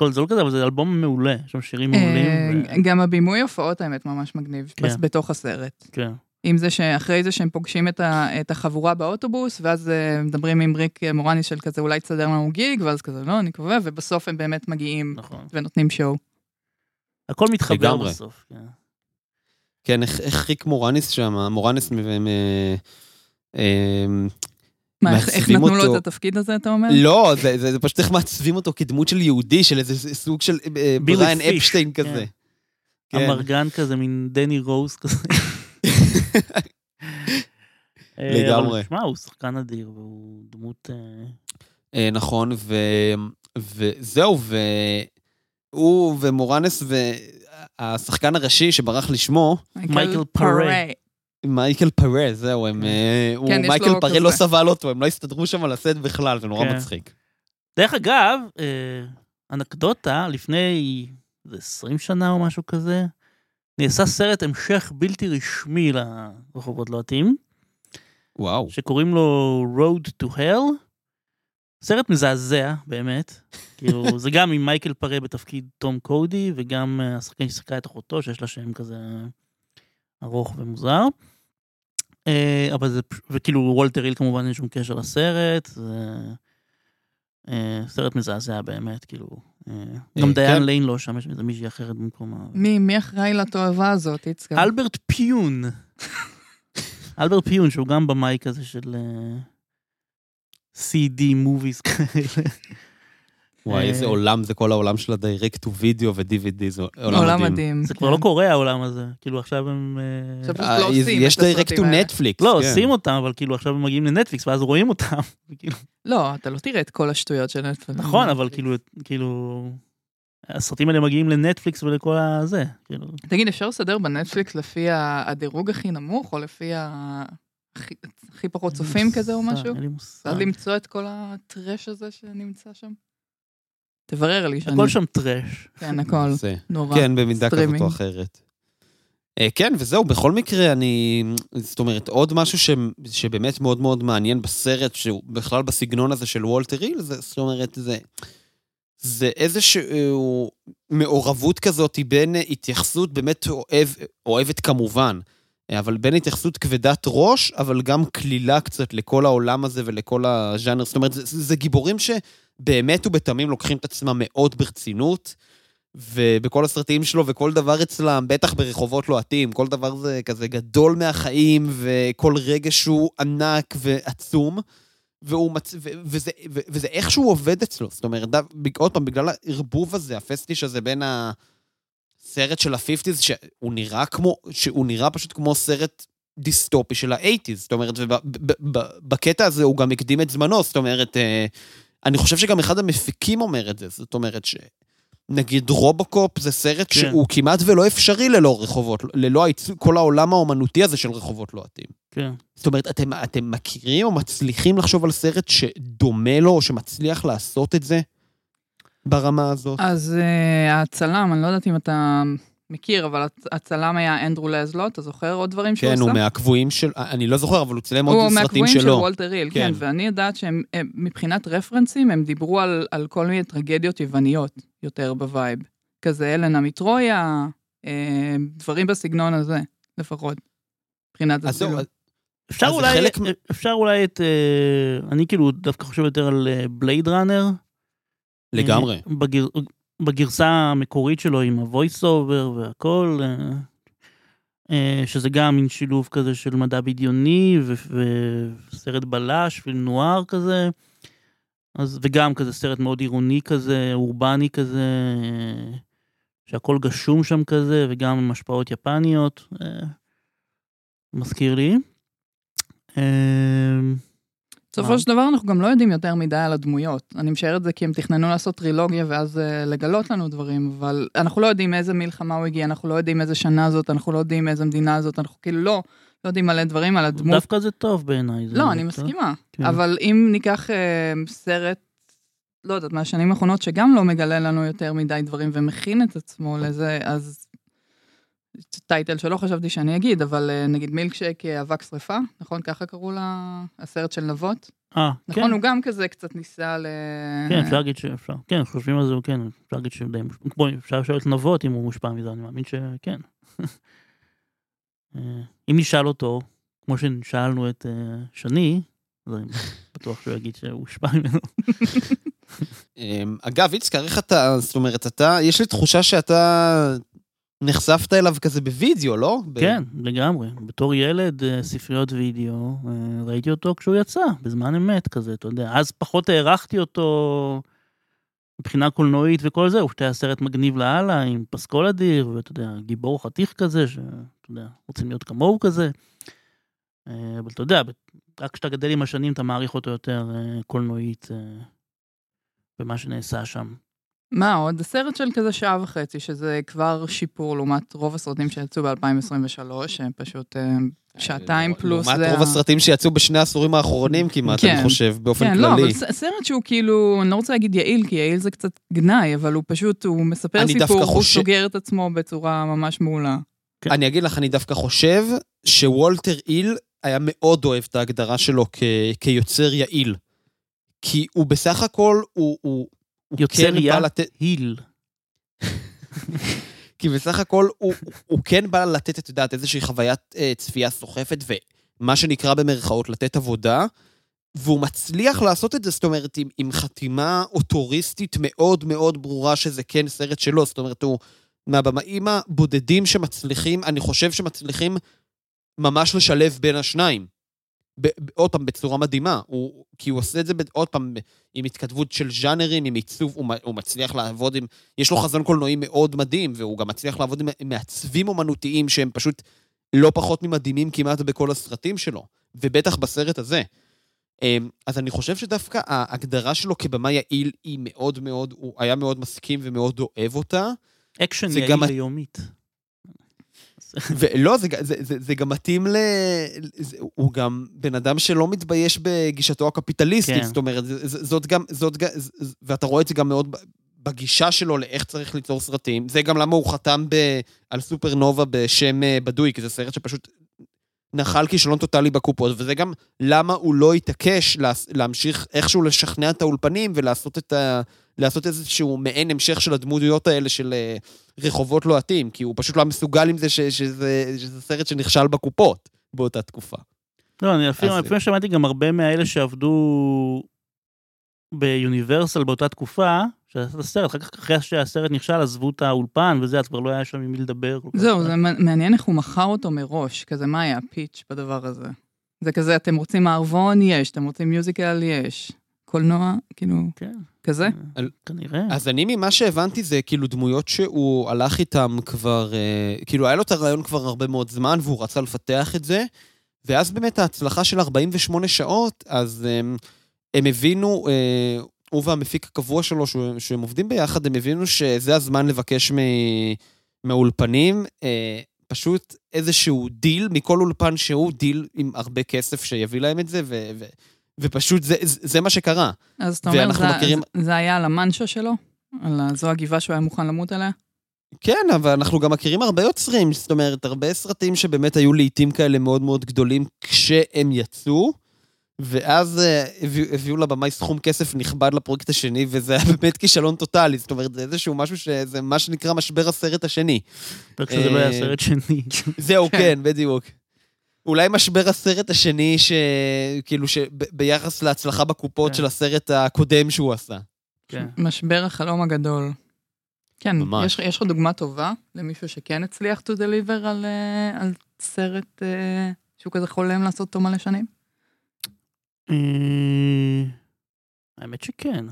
פסקול זול כזה, אבל זה אלבום מעולה, יש שם שירים מעולים. אה, גם הבימוי הופעות האמת ממש מגניב, כן. בתוך הסרט. כן. אם זה שאחרי זה שהם פוגשים את, ה, את החבורה באוטובוס, ואז אה, מדברים עם ריק מורני של כזה, אולי תסדר לנו גיג, ואז כזה, לא, אני קובע, ובסוף הם באמת מגיעים נכון. ונותנים שואו. הכל מתחבר לגמרי. בסוף. כן. כן, איך, איך ריק מורניס שם, מורניס אה, מה, איך, נתנו לו. את התפקיד הזה, אתה אומר? לא, זה, זה, זה פשוט איך מעצבים אותו כדמות של יהודי, של איזה סוג של אה, בריאן פיש, אפשטיין כן. כזה. כן. אמרגן כזה, מין דני רוז כזה. אה, לגמרי. אבל שמע, הוא שחקן אדיר, והוא דמות... אה, אה, נכון, ו... וזהו, והוא ומורנס והשחקן הראשי שברח לשמו, מייקל פרה. מייקל פרה, זהו, הם... אה, הוא- כן, מייקל לו פרה. לא סבל אותו, הם לא הסתדרו שם על הסט בכלל, זה נורא כן. מצחיק. דרך אגב, אה, אנקדוטה, לפני איזה 20 שנה או משהו כזה, נעשה סרט המשך בלתי רשמי לרחובות לוהטים, וואו. שקוראים לו Road to Hell. סרט מזעזע, באמת. כאילו, זה גם עם מייקל פרה בתפקיד תום קודי, וגם אה, השחקן ששיחקה את אחותו, שיש לה שם כזה ארוך ומוזר. אה, אבל זה, וכאילו וולטר היל כמובן אין שום קשר לסרט. זה... אה, סרט מזעזע באמת, כאילו. אה, גם דיין כן. ליין לא שם, יש איזה מישהי אחרת במקומה. מי, מי אחראי לתועבה הזאת, יצחק? אלברט פיון. אלברט פיון, שהוא גם במאי כזה של CD movies כאלה. וואי, איזה אה, עולם זה כל העולם של ה-direct to video ו-DVD, זה עולם עולם מדהים. מדהים. זה כן. כבר לא קורה העולם הזה. כאילו עכשיו הם... אה, עכשיו- אה, לא עושים יש direct to. Netflix. לא, כן. עושים אותם, אבל כאילו עכשיו הם מגיעים לנטפליקס ואז רואים אותם. לא, אתה לא תראה את כל השטויות של נטפליקס. נכון, אבל כאילו, כאילו... הסרטים האלה מגיעים לנטפליקס ולכל הזה, כאילו. תגיד, אפשר לסדר בנטפליקס לפי הדירוג הכי נמוך, או לפי ה- הכי- הכי פחות צופים כזה או משהו? אין לי מושג. ואז למצוא את כל הטרש הזה שנמצא שם? תברר לי שאני... הכל שם טראש. כן, הכל. זה. נורא. כן, במידה כזאת. או אחרת. אה, כן, וזהו, בכל מקרה, אני... זאת אומרת, עוד משהו ש... שבאמת מאוד מאוד מעניין בסרט, שהוא בכלל בסגנון הזה של וולטר היל, זה, זאת אומרת, זה... זה איזשהו מעורבות כזאת בין התייחסות באמת אוהב, אוהבת כמובן, אבל בין התייחסות כבדת ראש, אבל גם כלילה קצת לכל העולם הזה ולכל הז'אנר. זאת אומרת, זה, זה גיבורים שבאמת ובתמים לוקחים את עצמם מאוד ברצינות, ובכל הסרטים שלו וכל דבר אצלם, בטח ברחובות לוהטים, כל דבר זה כזה גדול מהחיים, וכל רגש הוא ענק ועצום. והוא מצ... ו... וזה... ו... וזה איכשהו עובד אצלו. זאת אומרת, עוד פעם, בגלל הערבוב הזה, הפסטיש הזה בין הסרט של ה-50's, שהוא נראה כמו, שהוא נראה פשוט כמו סרט דיסטופי של ה-80's. זאת אומרת, ובקטע הזה הוא גם הקדים את זמנו, זאת אומרת, אה, אני חושב שגם אחד המפיקים אומר את זה, זאת אומרת ש... נגיד רובוקופ זה סרט כן. שהוא כמעט ולא אפשרי ללא רחובות, ללא הייצוג, כל העולם האומנותי הזה של רחובות לוהטים. כן. זאת אומרת, אתם, אתם מכירים או מצליחים לחשוב על סרט שדומה לו, או שמצליח לעשות את זה ברמה הזאת? אז אה, הצלם, אני לא יודעת אם אתה מכיר, אבל הצ- הצלם היה אנדרו לזלו, אתה זוכר עוד דברים שהוא כן, עשה? הוא מהקבועים של... אני לא זוכר, אבל הוא צילם עוד הוא סרטים מהקבועים של שלו. וולטר היל, כן, כן. ואני יודעת שהם, הם- מבחינת רפרנסים, הם דיברו על, על כל מיני טרגדיות יווניות יותר ב vibe. כזה הלנה מטרויה, אה, דברים בסגנון הזה, לפחות. מבחינת הצילום. אז- אפשר אולי, חלק אפשר אולי את, אה, אני כאילו דווקא חושב יותר על בלייד ראנר. לגמרי. בגר, בגרסה המקורית שלו עם ה-voice over והכל, אה, אה, שזה גם מין שילוב כזה של מדע בדיוני ו- וסרט בלש ונואר כזה. אז, וגם כזה סרט מאוד עירוני כזה, אורבני כזה, אה, שהכל גשום שם כזה, וגם עם השפעות יפניות. אה, מזכיר לי. בסופו? של דבר אנחנו גם לא יודעים יותר מדי על הדמויות. אני משער את זה כי הם תכננו לעשות טרילוגיה ואז uh, לגלות לנו דברים, אבל אנחנו לא יודעים מאיזה מלחמה הוא הגיע, אנחנו לא יודעים איזה שנה זאת, אנחנו לא יודעים מאיזה מדינה זאת, אנחנו כאילו לא, לא יודעים מלא דברים על הדמות. דווקא זה טוב בעיניי. לא, אני טוב. מסכימה. כן. אבל אם ניקח אה, סרט, לא יודעת, מהשנים האחרונות, שגם לא מגלה לנו יותר מדי דברים ומכין את עצמו לזה, אז טייטל שלא חשבתי שאני אגיד, אבל אה, נגיד מילקשייק אה, אבק שרפה, נכון? ככה קראו לה הסרט של נבות? אה, נכון, כן. הוא גם כזה קצת ניסה ל... כן, אפשר להגיד שאפשר, כן, חושבים על זה, כן, אפשר להגיד שדי, מוש- כמו, אפשר לשאול את נבות אם הוא מושפע מזה, אני מאמין שכן. אה, אם נשאל אותו, כמו ששאלנו את שני, אז אני בטוח שהוא יגיד שהוא הושפע ממנו. אמ, אגב, איצקר, איך אתה, זאת אומרת, אתה, יש לי תחושה שאתה נחשפת אליו כזה בווידאו, לא? ב- כן, לגמרי. בתור ילד, אה, ספריות וידאו, אה, ראיתי אותו כשהוא יצא, בזמן אמת כזה, אתה יודע. אז פחות הערכתי אותו מבחינה קולנועית וכל זה, הוא היה סרט מגניב לאללה, עם פסקול אדיר, ואתה יודע, גיבור חתיך כזה, שאתה יודע, רוצים להיות כמוהו כזה. אה, אבל אתה יודע, רק כשאתה גדל עם השנים, אתה מעריך אותו יותר קולנועית במה שנעשה שם. מה עוד? סרט של כזה שעה וחצי, שזה כבר שיפור לעומת רוב הסרטים שיצאו ב-2023, שהם פשוט אה, שעתיים פלוס. לעומת זה רוב הסרטים שיצאו בשני העשורים האחרונים כמעט, כן. אני חושב, באופן כן, לא, כללי. אבל סרט שהוא כאילו, אני לא רוצה להגיד יעיל, כי יעיל זה קצת גנאי, אבל הוא פשוט, הוא מספר סיפור, הוא סוגר את עצמו בצורה ממש מעולה. אני אגיד לך, אני דווקא חושב שוולטר איל היה מאוד אוהב את ההגדרה שלו כ- כיוצר יעיל. כי הוא בסך הכל, הוא... יוצר כן היל. כי בסך הכל הוא, הוא כן בא לתת, את יודעת, איזושהי חוויית אה, צפייה סוחפת, ומה שנקרא במרכאות לתת עבודה, והוא מצליח לעשות את זה, זאת אומרת, עם, עם חתימה אוטוריסטית מאוד מאוד ברורה שזה כן סרט שלו, זאת אומרת, הוא מהבמאים הבודדים שמצליחים, אני חושב שמצליחים ממש לשלב בין השניים. עוד פעם, בצורה מדהימה. הוא, כי הוא עושה את זה, עוד פעם, עם התכתבות של ז'אנרים, עם עיצוב, הוא, הוא מצליח לעבוד עם... יש לו חזון קולנועי מאוד מדהים, והוא גם מצליח לעבוד עם, עם מעצבים אומנותיים שהם פשוט לא פחות ממדהימים כמעט בכל הסרטים שלו, ובטח בסרט הזה. אמ, אז אני חושב שדווקא ההגדרה שלו כבמאי יעיל היא מאוד מאוד, הוא היה מאוד מסכים ומאוד אוהב אותה. אקשן יעיל גם- ולא, זה, זה, זה, זה גם מתאים ל... זה, הוא גם בן אדם שלא מתבייש בגישתו הקפיטליסטית, כן. זאת אומרת, זה- זה- זאת גם, זאת גם, זה- ואתה רואה את זה גם מאוד בגישה שלו לאיך צריך ליצור סרטים. זה גם למה הוא חתם ב, על סופרנובה בשם אה, בדוי, כי זה סרט שפשוט נחל כישלון טוטאלי בקופות, וזה גם למה הוא לא התעקש לה, להמשיך איכשהו לשכנע את האולפנים ולעשות את ה... לעשות איזשהו מעין המשך של הדמויות האלה של אה, רחובות לוהטים, כי הוא פשוט לא מסוגל עם זה ש, שזה, שזה סרט שנכשל בקופות באותה תקופה. לא, אני אפילו, אז- אפילו שמעתי גם הרבה מהאלה שעבדו ביוניברסל באותה תקופה, שעשו את הסרט, אחר כך אחרי שהסרט נכשל עזבו את האולפן וזה, אז כבר לא היה שם עם מי לדבר. זהו, זה מעניין איך הוא מכר אותו מראש, כזה מה היה הפיץ' בדבר הזה. זה כזה, אתם רוצים מערבון? יש, אתם רוצים מיוזיקל? יש. קולנוע? כאילו, כן, כזה? על- כנראה. אז אני ממה שהבנתי זה כאילו דמויות שהוא הלך איתם כבר, אה, כאילו היה לו את הרעיון כבר הרבה מאוד זמן והוא רצה לפתח את זה, ואז באמת ההצלחה של 48 שעות, אז הם, הם הבינו, אה, הוא והמפיק הקבוע שלו, שהוא- שהם עובדים ביחד, הם הבינו שזה הזמן לבקש מ, מהאולפנים אה, פשוט איזשהו דיל מכל אולפן שהוא, דיל עם הרבה כסף שיביא להם את זה, ו, ו, ופשוט זה, זה, זה מה שקרה. אז אתה אומר, ואנחנו זה- מכירים- זה- זה היה על המנשה שלו? על זו הגבעה שהוא היה מוכן למות עליה? כן, אבל אנחנו גם מכירים הרבה יוצרים, זאת אומרת, הרבה סרטים שבאמת היו לעיתים כאלה מאוד מאוד גדולים כשהם יצאו, ואז אה, הביאו, הביאו לבמאי סכום כסף נכבד לפרויקט השני, וזה היה באמת כישלון טוטאלי, זאת אומרת, זה איזשהו משהו שזה מה שנקרא משבר הסרט השני. רק שזה לא היה אה, סרט שני. זהו, כן. כן, בדיוק. אולי משבר הסרט השני, שכאילו, שביחס להצלחה בקופות כן. של הסרט הקודם שהוא עשה. כן. משבר החלום הגדול. כן, ממש. יש, יש לך דוגמה טובה למישהו שכן הצליח to deliver על, אה, על סרט אה, שהוא כזה חולם לעשות אותו מלא שנים? אה, האמת שכן.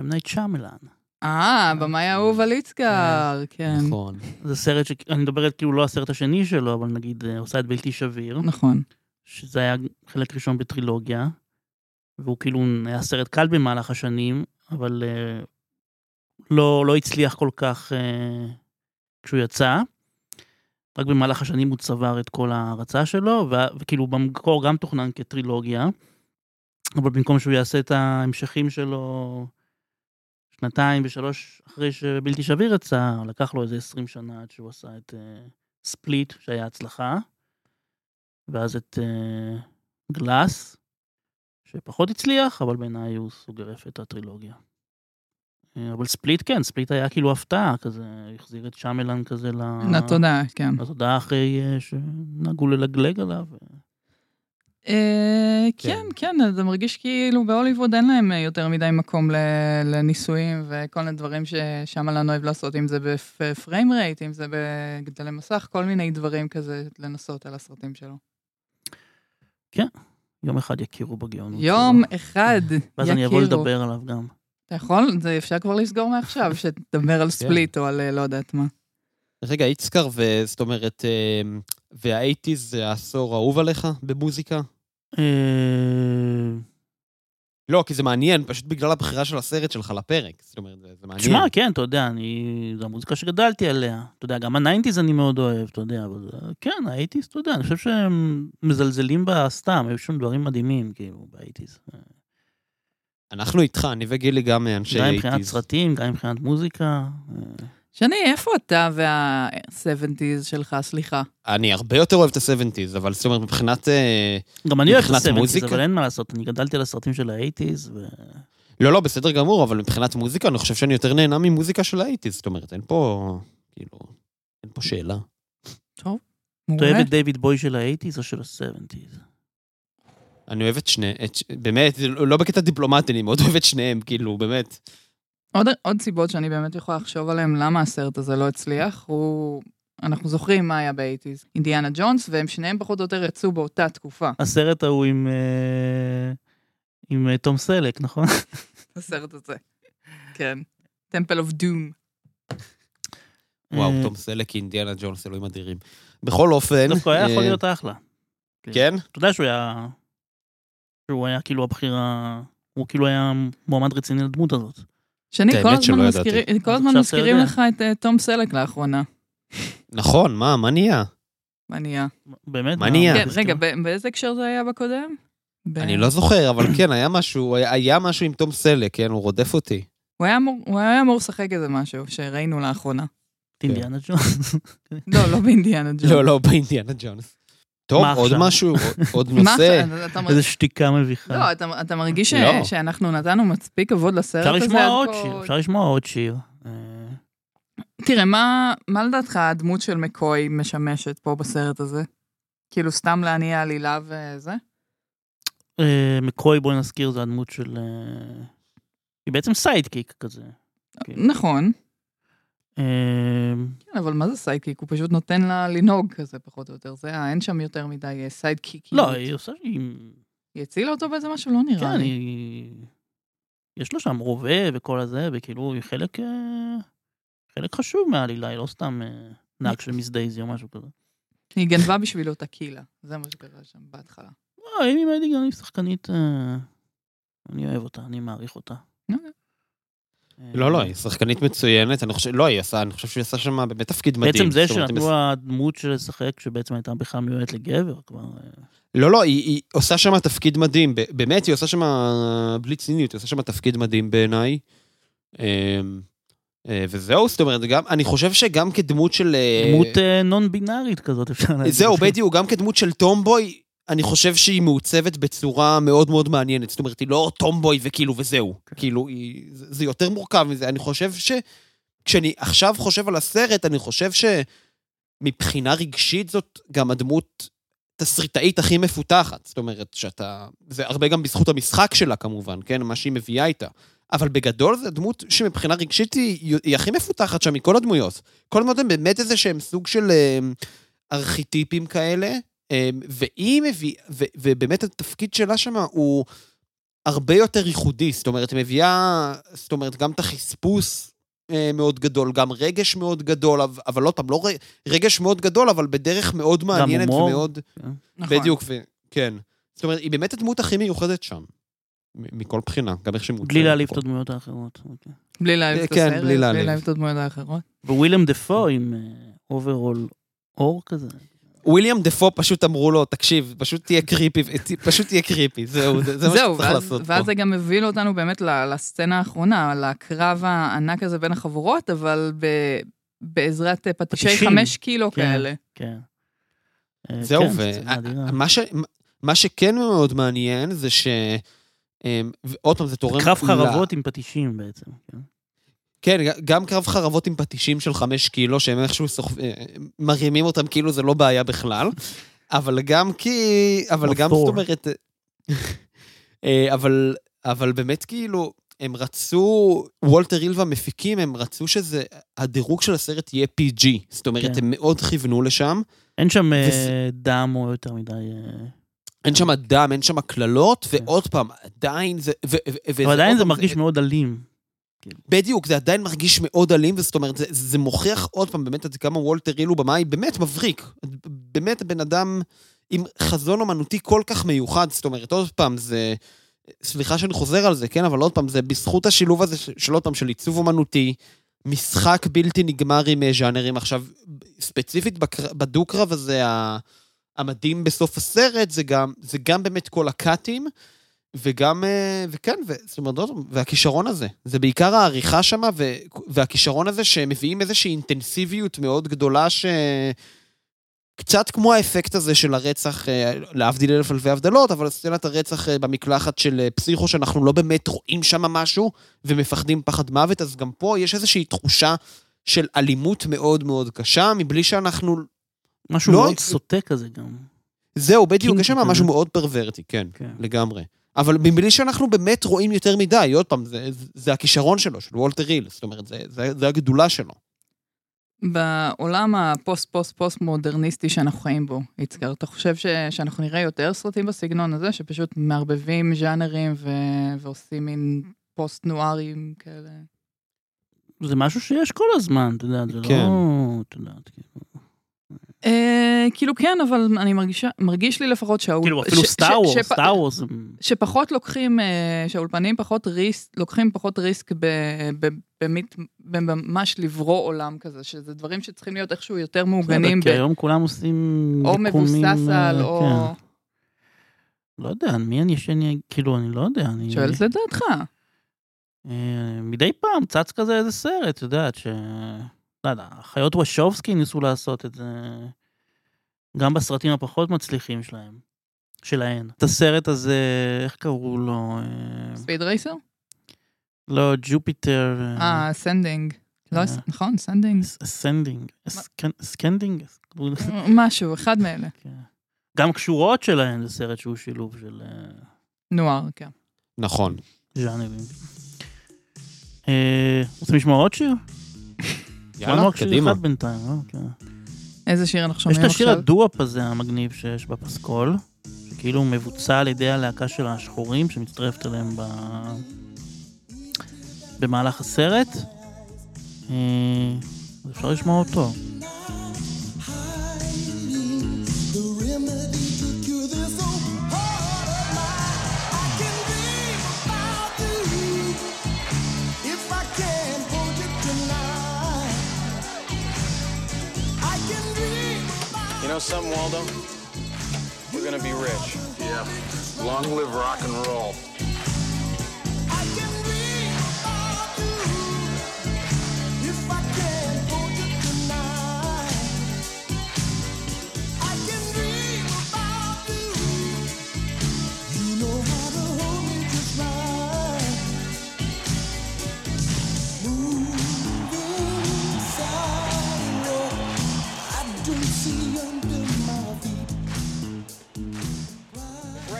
אם נייט שמלן. אה, במאי האהוב על יצקר, כן. נכון. זה סרט ש... אני מדבר על כאילו לא הסרט השני שלו, אבל נגיד אה, עושה את בלתי שביר, נכון. שזה היה חלק ראשון בטרילוגיה, והוא כאילו היה סרט קל במהלך השנים, אבל אה, לא, לא הצליח כל כך אה, כשהוא יצא. רק במהלך השנים הוא צבר את כל ההרצה שלו, ו- וכאילו במקור גם תוכנן כטרילוגיה, אבל במקום שהוא יעשה את ההמשכים שלו שנתיים ושלוש אחרי שבלתי שביר יצא, לקח לו איזה 20 שנה עד שהוא עשה את אה, ספליט, שהיה הצלחה, ואז את אה, גלאס, שפחות הצליח, אבל בעיניי הוא סוגר יפה את הטרילוגיה. אה, אבל Split כן, Split היה כאילו הפתעה כזה, החזיר את שמלן כזה ל... לתודעה, כן. לתודעה אחרי שנהגו ללגלג עליו. אה, כן, כן. כן, זה מרגיש כאילו בהוליווד אין להם אה, יותר מדי מקום ל- לניסויים וכל מיני דברים ששמלן אוהב לעשות, אם זה ב frame rate, אם זה בגדלי מסך, כל מיני דברים כזה לנסות על הסרטים שלו. יום אחד יכירו בגאונות. יום שלו. אחד ואז אני אבוא יכירו. לדבר עליו גם. אתה יכול? זה אפשר כבר לסגור מעכשיו, שתדבר על Split או על אה, לא יודעת מה. רגע, איצקר, וזאת אומרת, אה, וה eighties זה העשור האהוב עליך במוזיקה? אה, לא, כי זה מעניין, פשוט בגלל הבחירה של הסרט שלך לפרק. זאת אומרת, זה, מעניין. תשמע, כן, אתה יודע, אני... זו המוזיקה שגדלתי עליה. אתה יודע, גם ה nineties אני מאוד אוהב, אתה יודע, אבל אה, כן, ה eighties, אתה יודע, אני חושב שהם מזלזלים בה סתם, היו שם דברים מדהימים, כאילו, ב eighties. אנחנו איתך, אני וגילי גם אנשי גם eighties. מבחינת סרטים, גם מבחינת מוזיקה. שני, איפה אתה וה-70's שלך, סליחה? אני הרבה יותר אוהב את ה-70's, אבל זאת אומרת, מבחינת... אה, גם אני אוהב את מבחינת ה seventies, מוזיקה? אבל אין מה לעשות, אני גדלתי על הסרטים של ה eighties, ו... לא, לא, בסדר גמור, אבל מבחינת מוזיקה, אני חושב שאני יותר נהנה ממוזיקה של ה eighties. זאת אומרת, אין פה... כאילו... אין פה שאלה. אתה מעולה. אוהב את דיוויד בוי של ה eighties או של ה seventies? אני אוהב את שני, את, ש- באמת, לא לא בקטע דיפלומטי, אני מאוד אוהב את שניהם, כאילו, באמת. עוד, עוד סיבות שאני באמת יכולה לחשוב עליהן למה הסרט הזה לא הצליח, הוא... אנחנו זוכרים מה היה ב eighties. אינדיאנה ג'ונס, והם שניהם פחות או יותר יצאו באותה תקופה. הסרט ההוא עם... אה, עם אה, תום סלק, נכון? הסרט הזה. כן. Temple of Doom. וואו, אה, תום סלק, אינדיאנה ג'ונס, אלוהים אדירים. בכל אופן... דווקא היה יכול אה, להיות אחלה. כן? אתה יודע שהוא היה... שהוא היה כאילו הבחירה... הוא כאילו היה מועמד רציני לדמות הזאת. שני, כל הזמן. מזכירים, כל הזמן מזכירים. לך את אה, תום סלק לאחרונה. נכון, מה, מה נהיה? מה נהיה? באמת? מה נהיה? כן, רגע, ב- באיזה הקשר זה היה בקודם? ב- אני לא זוכר, אבל כן, היה משהו, היה- היה משהו עם תום סלק, כן, הוא רודף אותי. הוא היה אמור- הוא היה אמור לשחק איזה משהו שראינו לאחרונה. אינדיאנה ג'ונס. לא, לא באינדיאנה ג'ונס. לא, לא, באינדיאנה ג'ונס. טוב, מה עוד? משהו, עוד נושא. איזה שתיקה מביכה. לא, אתה- אתה מרגיש ש- לא. שאנחנו נתנו מספיק כבוד לסרט אפשר הזה? לשמוע עד עוד? שיר, אפשר לשמוע עוד שיר. אה, תראה, מה לדעתך הדמות של מקוי משמשת פה בסרט הזה? כאילו סתם להניע עלילה וזה? אה, מקוי, בואי נזכיר, זה הדמות של... אה, היא בעצם sidekick כזה. נכון. אה, כן, אבל מה זה sidekick? הוא פשוט נותן לה לנהוג כזה, פחות או יותר. זה, אין שם יותר מדי sidekick. לא, היא עושה... היא- הצילה אותו באיזה משהו? לא נראה כן. היא... יש לו שם רובה וכל הזה, וכאילו היא חלק... אה, חלק חשוב מהעלילה, היא לא סתם אה, נהג של מיס דייזי או משהו כזה. היא גנבה בשבילו את הקילה. זה מה שקרה שם בהתחלה. לא, אימי מדיגן היא שחקנית... אה, אני אוהב אותה, אני מעריך אותה. לא, לא, היא שחקנית מצוינת, אני חושב, לא, היא עשה, אני חושב שהיא עשה שם באמת תפקיד מדהים. בעצם זה שנתנו הדמות של לשחק, שבעצם הייתה בכלל מיועדת לגבר, כבר... אה, לא, לא, היא, היא עושה שם תפקיד מדהים. באמת, היא עושה שם, בלי ציניות, היא עושה שם תפקיד מדהים בעיניי. אמ, אה, וזהו, זאת אומרת, גם, אני חושב שגם כדמות של... אה, דמות נון בינארית כזאת, אפשר להגיד. זהו, בדיוק, גם כדמות של טומבוי, אני חושב שהיא מעוצבת בצורה מאוד מאוד מעניינת. זאת אומרת, היא לא טומבוי וכאילו וזהו. כאילו, היא, זה, יותר מורכב מזה. אני חושב ש... כשאני עכשיו חושב על הסרט, אני חושב שמבחינה רגשית זאת גם הדמות תסריטאית הכי מפותחת. זאת אומרת, שאתה... זה הרבה גם בזכות המשחק שלה, כמובן, כן? מה שהיא מביאה איתה. אבל בגדול זו דמות שמבחינה רגשית היא, היא הכי מפותחת שם מכל הדמויות. כל הדמויות הן באמת איזה שהם סוג של אה, ארכיטיפים כאלה, והיא מביאה, ובאמת התפקיד שלה שם הוא הרבה יותר ייחודי. זאת אומרת, היא מביאה, זאת אומרת, גם את החספוס אה, מאוד גדול, גם רגש מאוד גדול, אבל- אבל עוד פעם, לא ר- רגש מאוד גדול, אבל בדרך מאוד מעניינת הומור. ומאוד... נכון. בדיוק, ו... כן. זאת אומרת, היא באמת הדמות הכי מיוחדת שם. מכל בחינה, גם איך שמוצאת. בלי להעליב את הדמויות האחרות. אוקיי. בלי להעליב את כן, הסרט, בלי להעליב. בלי להעליב את הדמויות האחרות. וויליאם דפו עם אוברול עור כזה. וויליאם דפו פשוט אמרו לו, תקשיב, פשוט תהיה creepy, פשוט תהיה creepy, זהו, זה, זה מה שצריך ואז- לעשות ואז פה. זה גם מביא אותנו באמת לסצנה האחרונה, לקרב הענק הזה בין החבורות, אבל ב- בעזרת אה, פטישי. חמש קילו כן. כאלה. כן. אה, זהו, כן, ו- סצנה אדירה. מה, ש... מה שכן מאוד מעניין זה ש... אמ, ועוד פעם, זה תורם... קרב חרבות עם פטישים בעצם. כן. גם קרב חרבות עם פטישים של חמש קילו, שהם איכשהו סוחב... אה, מרימים אותם כאילו זה לא בעיה בכלל. אבל גם כי... אבל גם. זאת אומרת... אה, אבל, אבל באמת כאילו, הם רצו, וולטר היל והמפיקים, הם רצו שזה, הדירוג של הסרט יהיה PG. זאת אומרת, כן. הם מאוד כיוונו לשם. אין שם אה, וזה- דם או יותר מדי... אה, אין שם דם, אין שם קללות, כן. ועוד פעם, עדיין זה... ו- ו- אבל עדיין זה מרגיש מאוד אלים. בדיוק, זה עדיין מרגיש מאוד אלים, וזאת אומרת, זה, זה מוכיח עוד פעם באמת עד כמה וולטר היל הוא במאי באמת מבריק. באמת בן אדם עם חזון אומנותי כל כך מיוחד, זאת אומרת, עוד פעם, זה... סליחה שאני חוזר על זה, כן, אבל עוד פעם, זה בזכות השילוב הזה של עוד פעם, של עיצוב אומנותי, משחק בלתי נגמר עם אה, ז'אנרים. עכשיו, ספציפית בקר... בדו-קרב הזה, המדהים בסוף הסרט, זה גם, זה גם באמת כל הקאטים, וגם, אה, וכן, ו, זאת אומרת, והכישרון הזה, זה בעיקר העריכה שמה, והכישרון הזה שמביאים איזושהי אינטנסיביות מאוד גדולה, ש... קצת כמו האפקט הזה של הרצח, אה, להבדיל אלף אלפי הבדלות, אבל סצנת הרצח אה, במקלחת של פסיכו, שאנחנו לא באמת רואים שם משהו, ומפחדים פחד מוות, אז גם פה יש איזושהי תחושה של אלימות מאוד מאוד קשה, מבלי שאנחנו... משהו לא- מאוד סוטה כזה גם. זהו, בדיוק, יש שם. משהו מאוד פרוורטי, כן, כן. לגמרי. אבל מבלי שאנחנו באמת רואים יותר מדי, עוד פעם, זה, זה, הכישרון שלו, של וולטר היל, זאת אומרת, זה, זה, זה הגדולה שלו. בעולם הפוסט-פוסט-פוסט מודרניסטי שאנחנו חיים בו, יצקר, אתה חושב ש... שאנחנו נראה יותר סרטים בסגנון הזה, שפשוט מערבבים ז'אנרים ו... ועושים מין פוסט-נוארים כאלה? זה משהו שיש כל הזמן, אתה יודע, זה כן. לא... אתה יודע, כאילו... אה, כאילו כן, אבל אני מרגישה, מרגיש לי לפחות שהאול... כאילו, אפילו סטאר וורס, סטאר וורס, שפחות לוקחים, אה, שהאולפנים פחות ריסק, לוקחים פחות ריסק בממש לברוא עולם כזה, שזה דברים שצריכים להיות איכשהו יותר מעוגנים, כי היום כולם עושים... או מבוסס אה, על, או... כן. לא יודע, מי אני שאני... כאילו, אני לא יודע. אני... שואלת לדעתך. אה, מדי פעם צץ כזה איזה סרט, את יודעת, ש... לא יודע, האחיות וושובסקי ניסו לעשות את זה גם בסרטים הפחות מצליחים שלהם. שלהן. את הסרט הזה, איך קראו לו? אה, Speed Racer? לא, Jupiter. אה, Ascending. לא, אה. נכון, Ascending. Ascending. Ascending? משהו, אחד מאלה. גם קשורות שלהן זה סרט שהוא שילוב של אה, נוער, כן. נכון. ז'אנרים. אה, רוצים לשמוע עוד שיר? יאללה, קדימה. אחד בינתיים, אה? כן. איזה שיר אנחנו יש שומעים את עכשיו? השיר הדואפ הזה המגניב שיש בפסקול, שכאילו מבוצע על ידי הלהקה של השחורים שמצטרפת אליהם ב... במהלך הסרט. אה, אפשר לשמוע אותו. Something, Waldo? We're gonna be rich. Yeah. Long live rock and roll.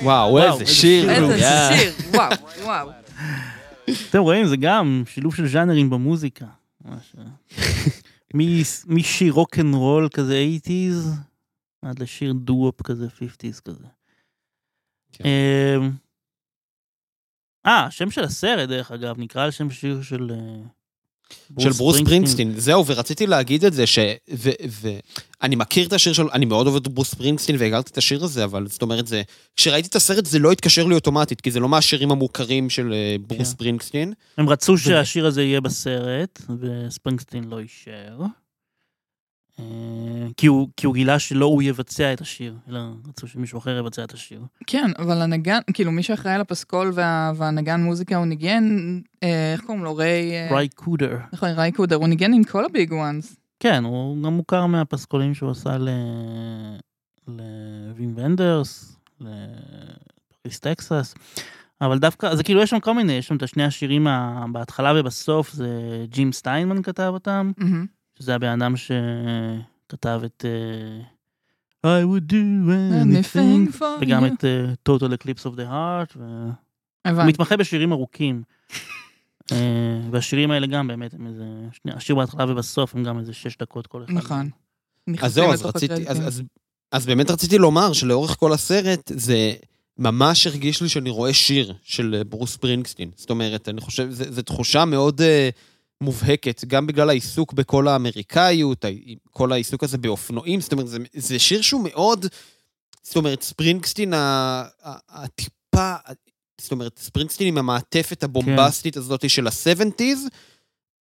וואו, איזה שיר. איזה. שיר, וואו, וואו. אתם רואים, זה גם שילוב של ז'אנרים במוזיקה. ממש, אה. משיר רוקנרול כזה 80's, עד לשיר דואופ כזה 50's כזה. כן. אמ, אה, השם של הסרט, דרך אגב, נקרא על שם שיר של... של ברוס ספרינגסטין, זהו, ורציתי להגיד את זה, ש... ו... ו... אני מכיר את השיר שלו, אני מאוד אוהב את ברוס ספרינגסטין והכרתי את השיר הזה, אבל זאת אומרת, זה... כשראיתי את הסרט זה לא התקשר לי אוטומטית, כי זה לא מהשירים המוכרים של אה, ברוס כן. ספרינגסטין. הם רצו שהשיר הזה יהיה בסרט, וספרינגסטין לא אישר. אה, כי הוא, כי הוא גילה שלא הוא יבצע את השיר, אלא רצו שמישהו אחר יבצע את השיר. כן, אבל הנגן, כאילו מי שאחראי על הפסקול וה, והנגן מוזיקה, הוא ניגן, אה, איך קוראים לו? ריי... אה, ריי קודר. נכון, ריי קודר, הוא ניגן עם כל הביג וואנס. כן, הוא גם מוכר מהפסקולים שהוא עשה ל... לווים ונדרס, לפריס טקסס. אבל דווקא, זה כאילו יש שם כל מיני, יש שם את השני השירים בהתחלה ובסוף, זה ג'ים סטיינמן כתב אותם, מהמם. שזה הבן אדם שכתב את אה, I would do anything, Anything for וגם you. את אה, Total Eclipse of the Heart, והוא הבנתי. מתמחה בשירים ארוכים. אה, והשירים האלה גם באמת, הם איזה, שני, השיר בהתחלה ובסוף הם גם איזה שש דקות כל אחד. נכון. אז זהו, אז רציתי, אז, הקרדיטים. אז, אז באמת רציתי לומר שלאורך כל הסרט זה ממש הרגיש לי שאני רואה שיר של ברוס ספרינגסטין. זאת אומרת, אני חושב, זו תחושה מאוד uh, מובהקת, גם בגלל העיסוק בכל האמריקאיות, כל העיסוק הזה באופנועים, זאת אומרת, זה, זה שיר שהוא מאוד, זאת אומרת, ספרינגסטין הטיפה, זאת אומרת, ספרינגסטין עם המעטפת הבומבסטית הזאת של ה-70's,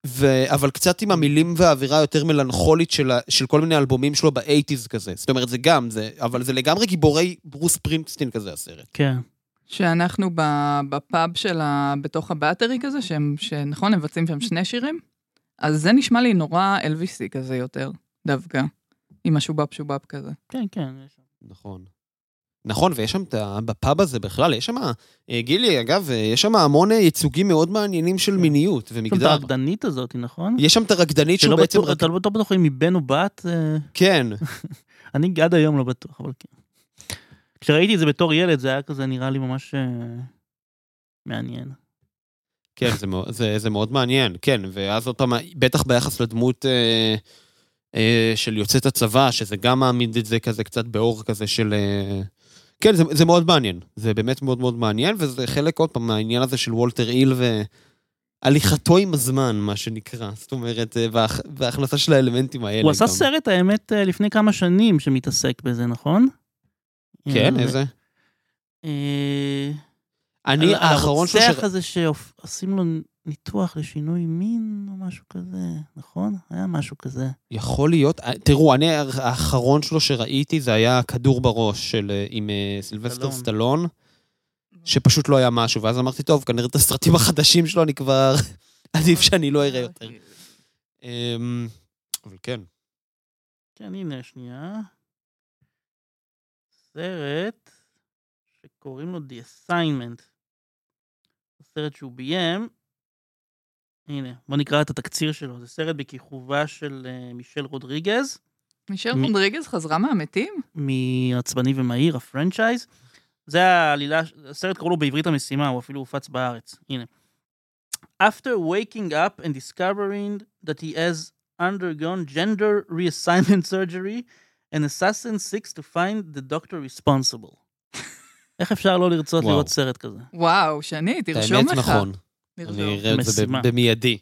ו... אבל קצת עם המילים והאווירה היותר מלנכולית של, ה... של כל מיני אלבומים שלו ב-80's כזה. זאת אומרת, זה גם, זה... אבל זה לגמרי גיבורי ברוס פרינגסטין כזה הסרט. כן. שאנחנו ב- בפאב של ה... בתוך הבטרי כזה, שהם, שנכון, הם מבצעים שם שני שירים, אז זה נשמע לי נורא אלוויסי כזה יותר, דווקא. עם השובב שובב כזה. כן, כן. יש שם. נכון. נכון, ויש שם את ה... בפאב הזה בכלל, יש שם... אה, גילי, אגב, אה, יש שם המון אה, ייצוגים מאוד מעניינים של מיניות יש שם את ומגדר. הרקדנית הזאת, נכון? יש שם את הרקדנית שהוא בעצם... אתה לא בטוח אם היא בן או בת, כן. אני עד היום לא בטוח, אבל כן. כשראיתי את זה בתור ילד, זה היה כזה נראה לי ממש אה, מעניין. כן, זה, מאוד- זה, זה מאוד מעניין, כן, ואז עוד פעם, בטח ביחס לדמות אה, אה, של יוצאת הצבא, שזה גם מעמיד את זה כזה קצת באור כזה של... אה, כן, זה, זה מאוד מעניין, זה באמת מאוד מאוד מעניין, וזה חלק עוד פעם מהעניין הזה של וולטר איל והליכתו עם הזמן, מה שנקרא, זאת אומרת, אה, וההכ- וההכנסה של האלמנטים האלה. הוא עשה גם. סרט, האמת, אה, לפני כמה שנים שמתעסק בזה, נכון? כן, אה, איזה? אה, אני, האחרון שלו... על ש- הרוצח הזה שעושים לו ניתוח לשינוי מין או משהו כזה, נכון? היה משהו כזה. יכול להיות, אה, תראו, אני, האחרון שלו שראיתי זה היה כדור בראש של, אה, עם סילבסטר סטלון. סטלון, שפשוט לא היה משהו, ואז אמרתי, טוב, כנראה את הסרטים החדשים שלו אני כבר, עדיף שאני לא אראה יותר. אמ, אבל כן. כן, הנה, שנייה. סרט שקוראים לו The Assignment. סרט שהוא ביים. הנה, בוא נקרא את התקציר שלו. זה סרט בכיכובה של אה, מישל רודריגז, מישל מי- רודריגז חזרה מהמתים? מעצבני ומהיר, הפרנצ'ייז. זה העלילה, הסרט קראו לו בעברית המשימה, הוא אפילו הופץ בארץ. הנה. After waking up and discovering that he has undergone gender reassignment surgery, an assassin seeks to find the doctor responsible. איך אפשר לא לרצות וואו. לראות סרט כזה? וואו, שני, תרשום האמת לך. נכון, תרשום. אני אראה את זה במיידי.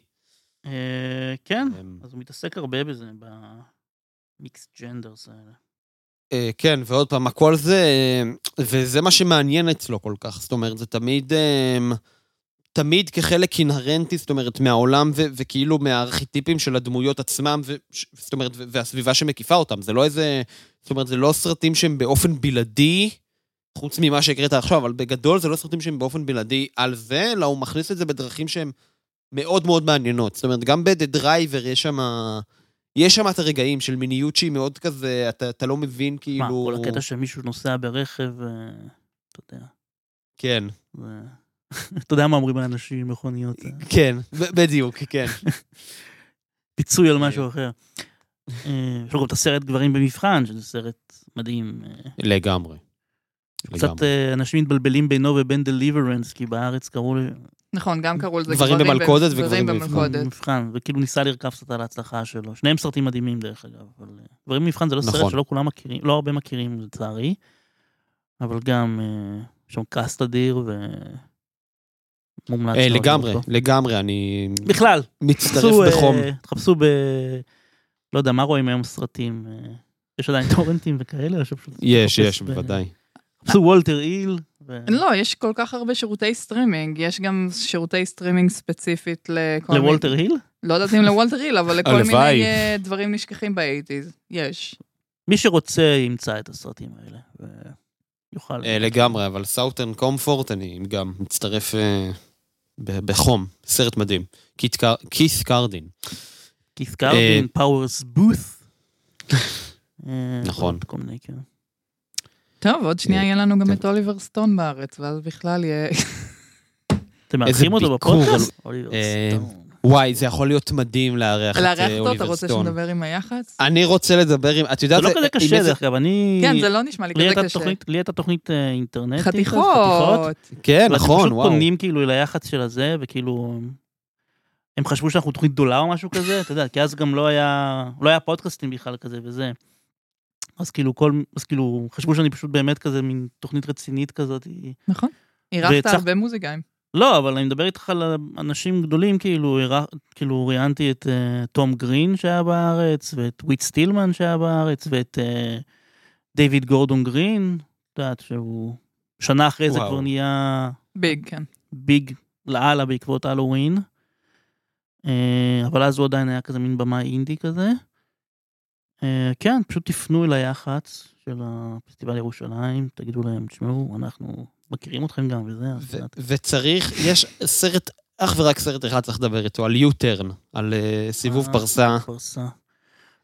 אה, כן, אמ, אז הוא מתעסק הרבה בזה, במיקס ג'נדרס האלה. אה, כן, ועוד פעם, הכל זה, אה, וזה מה שמעניין אצלו כל כך. זאת אומרת, זה תמיד, אה, תמיד כחלק אינהרנטי, זאת אומרת, מהעולם ו- וכאילו מהארכיטיפים של הדמויות עצמם, ו- זאת אומרת, ו- והסביבה שמקיפה אותם. זה לא איזה, זאת אומרת, זה לא סרטים שהם באופן בלעדי, חוץ ממה שהקראת עכשיו, אבל בגדול זה לא סרטים שהם באופן בלעדי על זה, אלא הוא מכניס את זה בדרכים שהן מאוד מאוד מעניינות. זאת אומרת, גם ב-The Driver יש שם... יש שם את הרגעים של מיניות שהיא מאוד כזה, אתה, אתה לא מבין כאילו... מה, כל הקטע שמישהו נוסע ברכב, אה, אתה יודע. כן, זה- אתה יודע מה אומרים על אנשים עם מכוניות, אה, כן, בדיוק, כן. פיצוי על משהו אחר. אה, יש לו גם את הסרט גברים במבחן, שזה סרט מדהים. אה, לגמרי. קצת אנשים מתבלבלים בינו ובין דליברנס, כי בארץ קראו לי נכון, גם קראו לזה גברים במלכודת וגברים במלכודת. מבחן, וכאילו ניסה לרכב קצת על ההצלחה שלו. שניהם סרטים מדהימים דרך אגב, אבל גברים במבחן זה לא סרט נכון. שלא כולם מכירים, לא הרבה מכירים לצערי, אבל גם יש שם קאסט אדיר ו... מומלץ. אה, לגמרי, אותו. לגמרי, אני בכלל, מצטרף תחפשו, אה, בחום. תחפשו ב... לא יודע, מה רואים היום סרטים? אה, יש עדיין טורנטים וכאלה? יש, יש, ב- בוודאי. תחפשו וולטר היל. ו- לא, יש כל כך הרבה שירותי סטרימינג. יש גם שירותי סטרימינג ספציפית לכל מיני... לוולטר היל? לא יודעת אם לוולטר היל, אבל לכל. מיני אה, דברים נשכחים ב eighties. יש. מי שרוצה ימצא את הסרטים האלה. ויוכל. אה, לגמרי, אבל Southern Comfort, אני גם מצטרף אה, בחום. סרט מדהים. כית' קרדין. כית' קרדין, פאוורס בות'. אה, נכון. כן. טוב, עוד שנייה אה, יהיה לנו גם טוב. את אוליבר סטון בארץ, ואז בכלל יהיה... אתם מארחים אותו. בפודקאסט? אוליבר אה, סטון. וואי, זה יכול להיות מדהים לארח את לארח אה, אותו, אתה רוצה. שנדבר עם היח"צ? אני רוצה לדבר עם... את יודעת... זה לא כזה עם קשה דרך אגב, אני... כן, זה לא נשמע לי כזה קשה. לי הייתה תוכנית אה, אינטרנטית. חתיכות. כן, נכון, פשוט וואו. פונים כאילו ליח"צ של הזה, וכאילו... הם חשבו שאנחנו תוכנית גדולה או משהו כזה, אתה יודע, כי אז גם לא היה, לא היה פודקאסטים בכלל כזה וזה. אז כאילו כל, אז כאילו, חשבו שאני פשוט באמת כזה מין תוכנית רצינית כזאת. נכון. אירחת הרבה מוזיקאים. לא, אבל אני מדבר איתך על אנשים גדולים, כאילו, כאילו ראיינתי את אה, תום גרין שהיה בארץ, ואת וויט סטילמן שהיה בארץ, ואת אה, דיוויד גורדון גרין, את יודעת שהוא שנה אחרי זה וואו. כבר נהיה big, כן. big לאללה בעקבות הלואוין. אה, אבל אז הוא עדיין היה כזה מין במאי אינדי כזה. אה, כן, פשוט תפנו אל היח"צ של הפסטיבל ירושלים, תגידו להם, תשמעו, אנחנו מכירים אתכם גם וזה. את- וצריך, יש סרט, אך ורק סרט אחד צריך לדבר איתו, על U-turn, על אה, סיבוב פרסה. פרסה.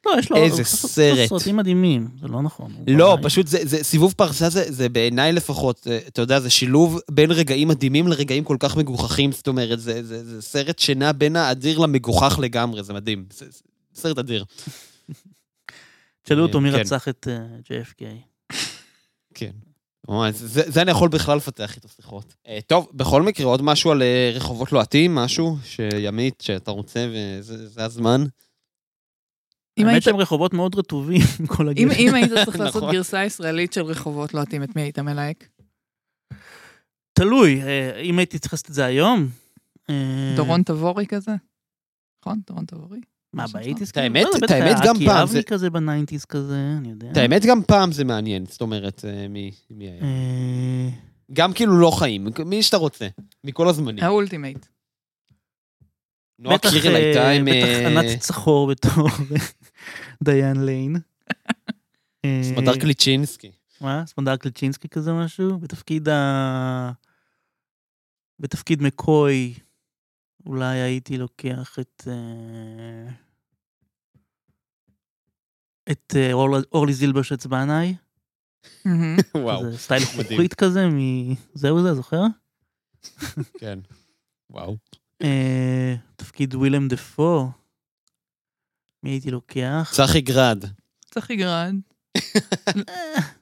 לא, יש לו... איזה עושה סרט. סרטים מדהימים, זה לא נכון. לא, במאי. פשוט זה, זה סיבוב פרסה זה, זה בעיניי לפחות, אה, אתה יודע, זה שילוב בין רגעים מדהימים לרגעים כל כך מגוחכים, זאת אומרת, זה, זה, זה סרט שנע בין האדיר למגוחך לגמרי, זה מדהים. זה, זה סרט אדיר. תשאלו אותו מי כן. רצח את JFK. כן. זה, זה אני יכול בכלל לפתח איתו שיחות. אה, טוב, בכל מקרה, עוד משהו על אה, רחובות לוהטים, משהו שימית, שאתה רוצה, וזה זה הזמן. אם האמת היית- שהם רחובות מאוד רטובים, כל אם הגיל. אם היית צריך לעשות נכון. גרסה ישראלית של רחובות לוהטים, את מי היית מלהק? תלוי, אה, אם הייתי צריך לעשות את זה היום... דורון תבורי כזה? נכון? דורון תבורי? מה, באייטיז? את האמת- כאילו? לא, את בטח היה האמת גם אקי פעם, אבני זה- כזה ב nineties כזה, אני יודע. את האמת, גם פעם זה מעניין, זאת אומרת, אה, מי, מי היה. אה, גם כאילו לא חיים, מי שאתה רוצה, מכל הזמנים. ה ultimate. נועה בטח, קירל אה, הייתה עם... בטח ענת צחור בתור דיאן ליין. סמדר קילצ'ינסקי. מה? סמדר קילצ'ינסקי כזה משהו? בתפקיד ה... בתפקיד מקוי, אולי הייתי לוקח את... את אה, אורל- אורלי זילברשץ בעיניי. וואו, סטייל. חוקרית כזה, מ... זהו זה, זוכר? כן. וואו. אה, תפקיד ווילם דפו. מי הייתי לוקח? צחי גרד. צחי גרד.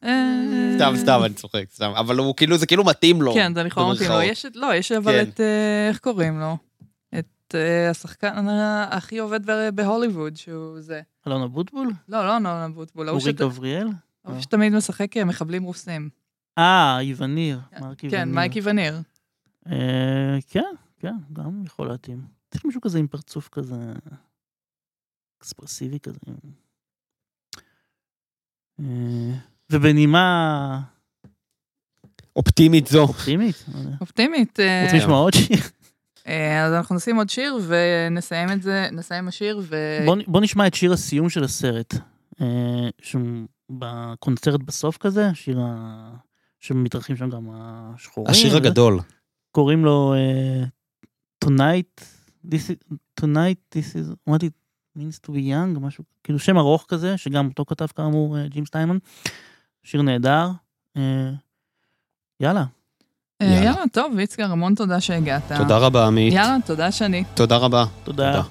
אה, סתם, סתם, אני צוחק, סתם. אבל הוא כאילו, זה כאילו מתאים לו. כן, זה לכאורה מתאים לו. יש לא, יש אבל כן. את, איך קוראים לו? את השחקן הכי עובד בהוליווד, שהוא זה. אלון אבוטבול? לא, לא נורן אבוטבול, אורי שת- גבריאל? ההוא שתמיד משחק אה, מחבלים רוסים. אה, איווניר. איווניר. כן, מייקי וניר. אה, כן, כן, גם יכול להתאים. צריך מישהו כזה עם פרצוף כזה אקספרסיבי כזה. אה, ובנימה אופטימית זו. אופטימית, לא. אופטימית. אה, רוצים לשמוע עוד שיר? אה, אז אנחנו נשים עוד שיר ונסיים את זה, נסיים השיר ו... בוא בוא נשמע את שיר הסיום של הסרט. אה, שהוא בקונצרט בסוף כזה, שיר ה... שמתארחים שם גם השחורים. השיר. הגדול. קוראים לו אה, Tonight, this is, Tonight, this is, what it means to be young, משהו, כאילו שם ארוך כזה, שגם אותו כתב כאמור ג'ים סטיימן. שיר נהדר. יאללה. אה, יאללה. יאללה, טוב, ויצקר, המון תודה שהגעת. תודה רבה, עמית. יאללה, תודה שני. תודה רבה. תודה. תודה.